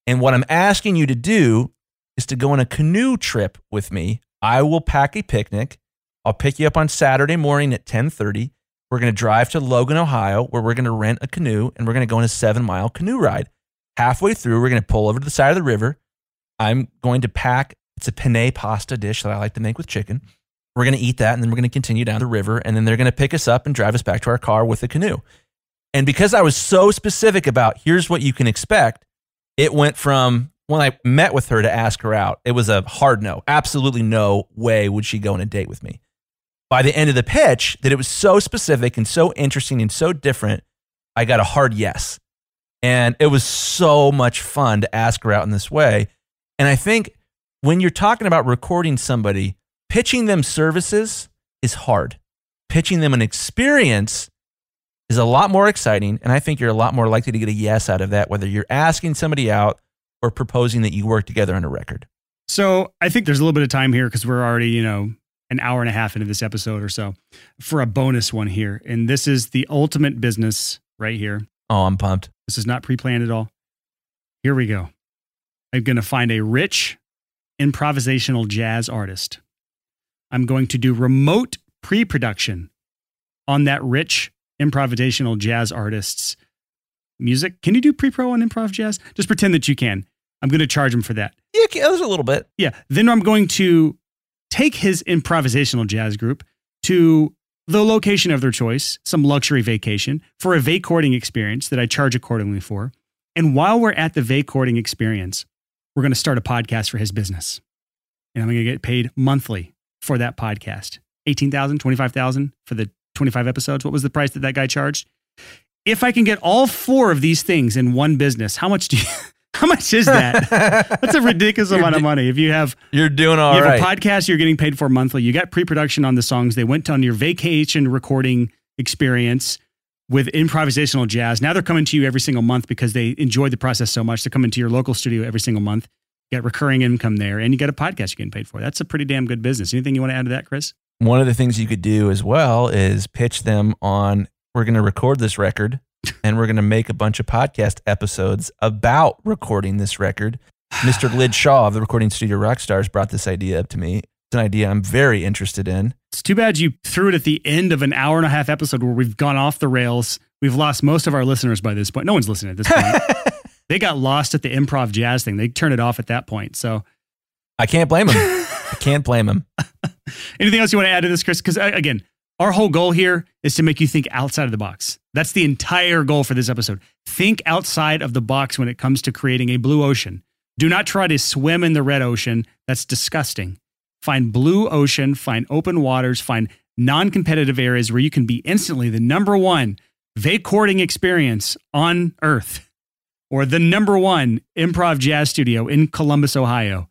C: And what I'm asking you to do is to go on a canoe trip with me. I will pack a picnic. I'll pick you up on Saturday morning at 1030. We're going to drive to Logan, Ohio, where we're going to rent a canoe and we're going to go on a seven mile canoe ride. Halfway through, we're going to pull over to the side of the river. I'm going to pack, it's a penne pasta dish that I like to make with chicken. We're going to eat that and then we're going to continue down the river. And then they're going to pick us up and drive us back to our car with the canoe. And because I was so specific about here's what you can expect, it went from when I met with her to ask her out, it was a hard no. Absolutely no way would she go on a date with me by the end of the pitch that it was so specific and so interesting and so different, I got a hard yes. And it was so much fun to ask her out in this way. And I think when you're talking about recording somebody, pitching them services is hard. Pitching them an experience is a lot more exciting. And I think you're a lot more likely to get a yes out of that, whether you're asking somebody out or proposing that you work together on a record.
A: So I think there's a little bit of time here because we're already, you know, an hour and a half into this episode or so for a bonus one here. And this is the ultimate business right here.
C: Oh, I'm pumped.
A: This is not pre planned at all. Here we go. I'm going to find a rich improvisational jazz artist. I'm going to do remote pre production on that rich improvisational jazz artist's music. Can you do pre pro on improv jazz? Just pretend that you can. I'm going to charge him for that.
C: Yeah, there's a little bit.
A: Yeah. Then I'm going to take his improvisational jazz group to the location of their choice, some luxury vacation, for a vacording experience that I charge accordingly for. And while we're at the vacording experience, we're going to start a podcast for his business. And I'm going to get paid monthly for that podcast. 18,000, 25,000 for the 25 episodes. What was the price that that guy charged? If I can get all four of these things in one business, how much do you how much is that? That's a ridiculous amount of money. If you have
C: you're doing all
A: you have
C: right.
A: a podcast, you're getting paid for monthly. You got pre-production on the songs. They went on your vacation recording experience with improvisational jazz. Now they're coming to you every single month because they enjoy the process so much. They're coming to your local studio every single month. You got recurring income there, and you got a podcast you're getting paid for. That's a pretty damn good business. Anything you want to add to that, Chris?
C: One of the things you could do as well is pitch them on we're going to record this record and we're going to make a bunch of podcast episodes about recording this record. Mr. Lij Shaw of the Recording Studio Rockstars brought this idea up to me. It's an idea I'm very interested in.
A: It's too bad you threw it at the end of an hour and a half episode where we've gone off the rails. We've lost most of our listeners by this point. No one's listening at this point. they got lost at the improv jazz thing. They turned it off at that point. So
C: I can't blame him. I can't blame him.
A: anything else you want to add to this, Chris? Because uh, again, our whole goal here is to make you think outside of the box. That's the entire goal for this episode. Think outside of the box when it comes to creating a blue ocean. Do not try to swim in the red ocean. That's disgusting. Find blue ocean, find open waters, find non competitive areas where you can be instantly the number one vacording experience on earth or the number one improv jazz studio in Columbus, Ohio.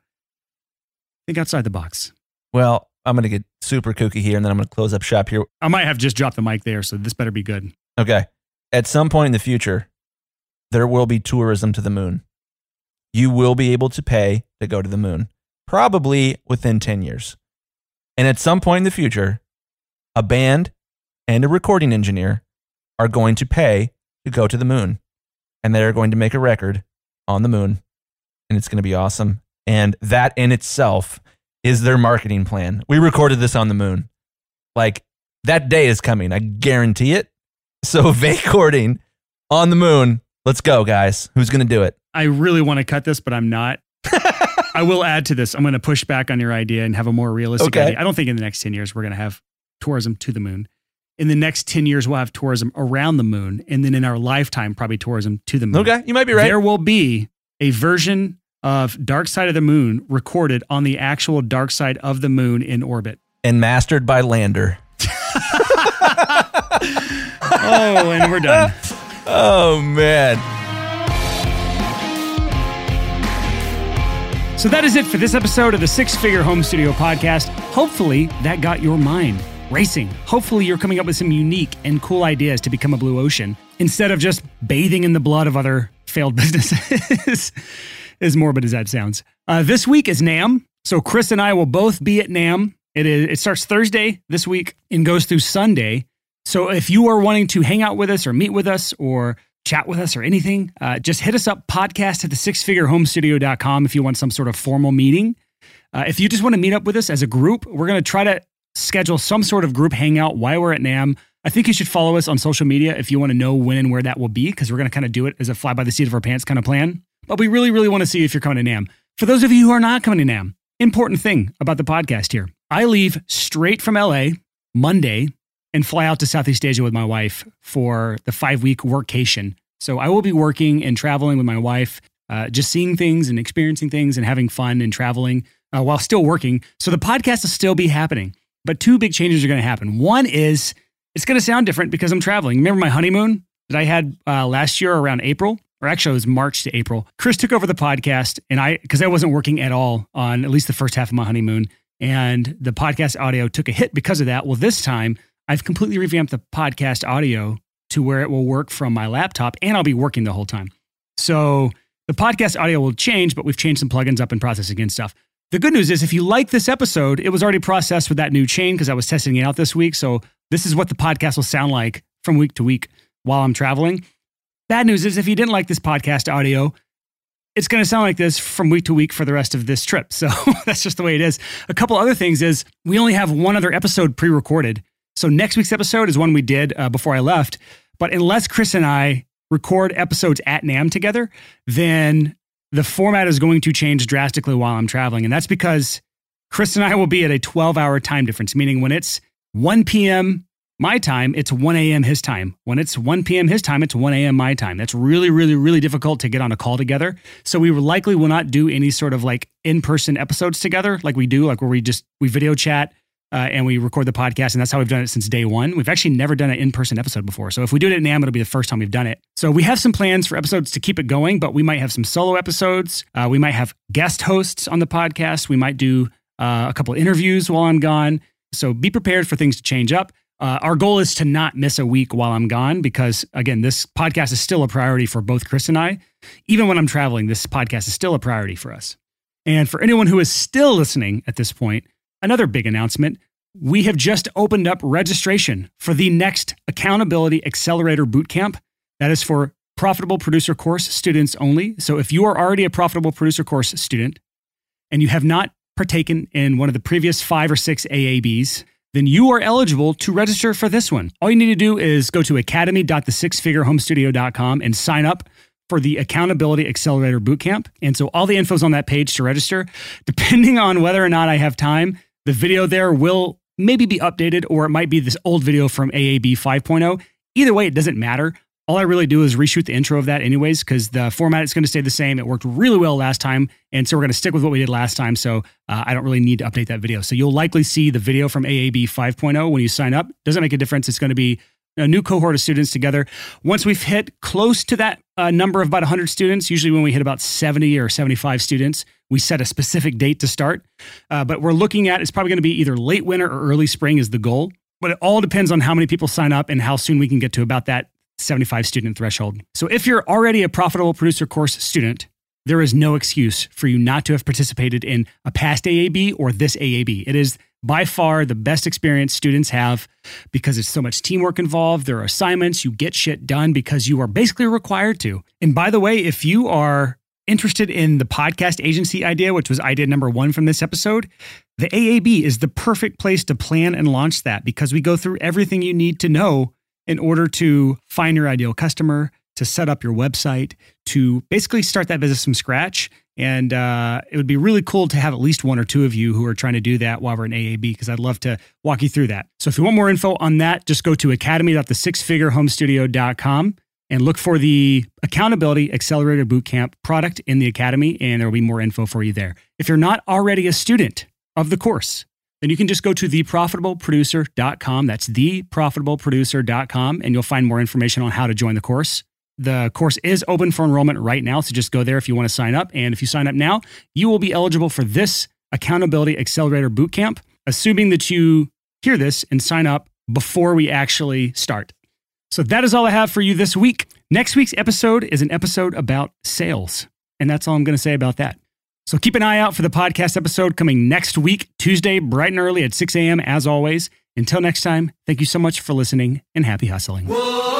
A: Think outside the box.
C: Well, I'm going to get super kooky here and then I'm going to close up shop here.
A: I might have just dropped the mic there, so this better be good.
C: Okay. At some point in the future, there will be tourism to the moon. You will be able to pay to go to the moon, probably within 10 years. And at some point in the future, a band and a recording engineer are going to pay to go to the moon. And they are going to make a record on the moon. And it's going to be awesome. And that in itself is their marketing plan. We recorded this on the moon. Like that day is coming. I guarantee it. So vacording on the moon. Let's go, guys. Who's going to do it?
A: I really want to cut this, but I'm not. I will add to this. I'm going to push back on your idea and have a more realistic
C: Okay.
A: idea. I don't think in the next 10 years we're going to have tourism to the moon. In the next 10 years, we'll have tourism around the moon. And then in our lifetime, probably tourism to the moon.
C: Okay, you might be right.
A: There will be a version of Dark Side of the Moon recorded on the actual dark side of the moon in orbit.
C: and mastered by Lander.
A: Oh, and we're done.
C: Oh man.
A: So that is it for this episode of the Six Figure Home Studio podcast. Hopefully, that got your mind racing. Hopefully, you're coming up with some unique and cool ideas to become a blue ocean instead of just bathing in the blood of other failed businesses. as morbid as that sounds. Uh, this week is NAMM. So Chris and I will both be at NAMM. It is. It starts Thursday this week and goes through Sunday. So if you are wanting to hang out with us or meet with us or chat with us or anything, uh, just hit us up podcast at the sixfigurehomestudio.com if you want some sort of formal meeting. Uh, if you just want to meet up with us as a group, we're going to try to schedule some sort of group hangout while we're at NAMM. I think you should follow us on social media if you want to know when and where that will be, because we're going to kind of do it as a fly by the seat of our pants kind of plan. But we really, really want to see if you're coming to NAMM. For those of you who are not coming to NAMM, important thing about the podcast here I leave straight from LA Monday and fly out to Southeast Asia with my wife for the five week workcation. So I will be working and traveling with my wife, uh, just seeing things and experiencing things and having fun and traveling uh, while still working. So the podcast will still be happening. But two big changes are going to happen. One is it's going to sound different because I'm traveling. Remember my honeymoon that I had uh, last year around April? Or actually, it was March to April. Chris took over the podcast, and I, because I wasn't working at all on at least the first half of my honeymoon, and the podcast audio took a hit because of that. Well, this time I've completely revamped the podcast audio to where it will work from my laptop and I'll be working the whole time. So the podcast audio will change, but we've changed some plugins up and processing and stuff. The good news is if you like this episode, it was already processed with that new chain because I was testing it out this week. So this is what the podcast will sound like from week to week while I'm traveling. Bad news is if you didn't like this podcast audio, it's going to sound like this from week to week for the rest of this trip. So that's just the way it is. A couple other things is we only have one other episode pre recorded. So next week's episode is one we did uh, before I left. But unless Chris and I record episodes at NAMM together, then the format is going to change drastically while I'm traveling. And that's because Chris and I will be at a 12 hour time difference, meaning when it's 1 p.m. my time, it's 1 a.m. his time. When it's 1 p.m. his time, it's 1 a.m. my time. That's really, really, really difficult to get on a call together. So we likely will not do any sort of like in person episodes together like we do, like where we just we video chat uh, and we record the podcast. And that's how we've done it since day one. We've actually never done an in person episode before. So if we do it at NAMM, it'll be the first time we've done it. So we have some plans for episodes to keep it going, but we might have some solo episodes. Uh, we might have guest hosts on the podcast. We might do uh, a couple interviews while I'm gone. So be prepared for things to change up. Uh, our goal is to not miss a week while I'm gone because, again, this podcast is still a priority for both Chris and I. Even when I'm traveling, this podcast is still a priority for us. And for anyone who is still listening at this point, another big announcement. We have just opened up registration for the next Accountability Accelerator Bootcamp. That is for Profitable Producer Course students only. So if you are already a Profitable Producer Course student and you have not partaken in one of the previous five or six AABs, then you are eligible to register for this one. All you need to do is go to academy.thesixfigurehomestudio.com and sign up for the Accountability Accelerator Bootcamp. And so all the info is on that page to register. Depending on whether or not I have time, the video there will maybe be updated or it might be this old video from AAB 5.0. Either way, it doesn't matter. All I really do is reshoot the intro of that, anyways, because the format is going to stay the same. It worked really well last time. And so we're going to stick with what we did last time. So uh, I don't really need to update that video. So you'll likely see the video from AAB 5.0 when you sign up. Doesn't make a difference. It's going to be a new cohort of students together. Once we've hit close to that uh, number of about 100 students, usually when we hit about 70 or 75 students, we set a specific date to start. Uh, but we're looking at it's probably going to be either late winter or early spring is the goal. But it all depends on how many people sign up and how soon we can get to about that 75 student threshold. So if you're already a profitable producer course student, there is no excuse for you not to have participated in a past AAB or this AAB. It is by far the best experience students have because it's so much teamwork involved. There are assignments, you get shit done because you are basically required to. And by the way, if you are interested in the podcast agency idea, which was idea number one from this episode, the AAB is the perfect place to plan and launch that because we go through everything you need to know in order to find your ideal customer, to set up your website, to basically start that business from scratch. And uh, it would be really cool to have at least one or two of you who are trying to do that while we're in AAB, because I'd love to walk you through that. So if you want more info on that, just go to academy.thesixfigurehomestudio.com and look for the Accountability Accelerator Bootcamp product in the Academy, and there will be more info for you there. If you're not already a student of the course, then you can just go to theprofitableproducer.com. That's theprofitableproducer.com, and you'll find more information on how to join the course. The course is open for enrollment right now, so just go there if you want to sign up. And if you sign up now, you will be eligible for this Accountability Accelerator Bootcamp, assuming that you hear this and sign up before we actually start. So that is all I have for you this week. Next week's episode is an episode about sales. And that's all I'm going to say about that. So keep an eye out for the podcast episode coming next week, Tuesday, bright and early at 6 a.m. as always. Until next time, thank you so much for listening and happy hustling. Whoa.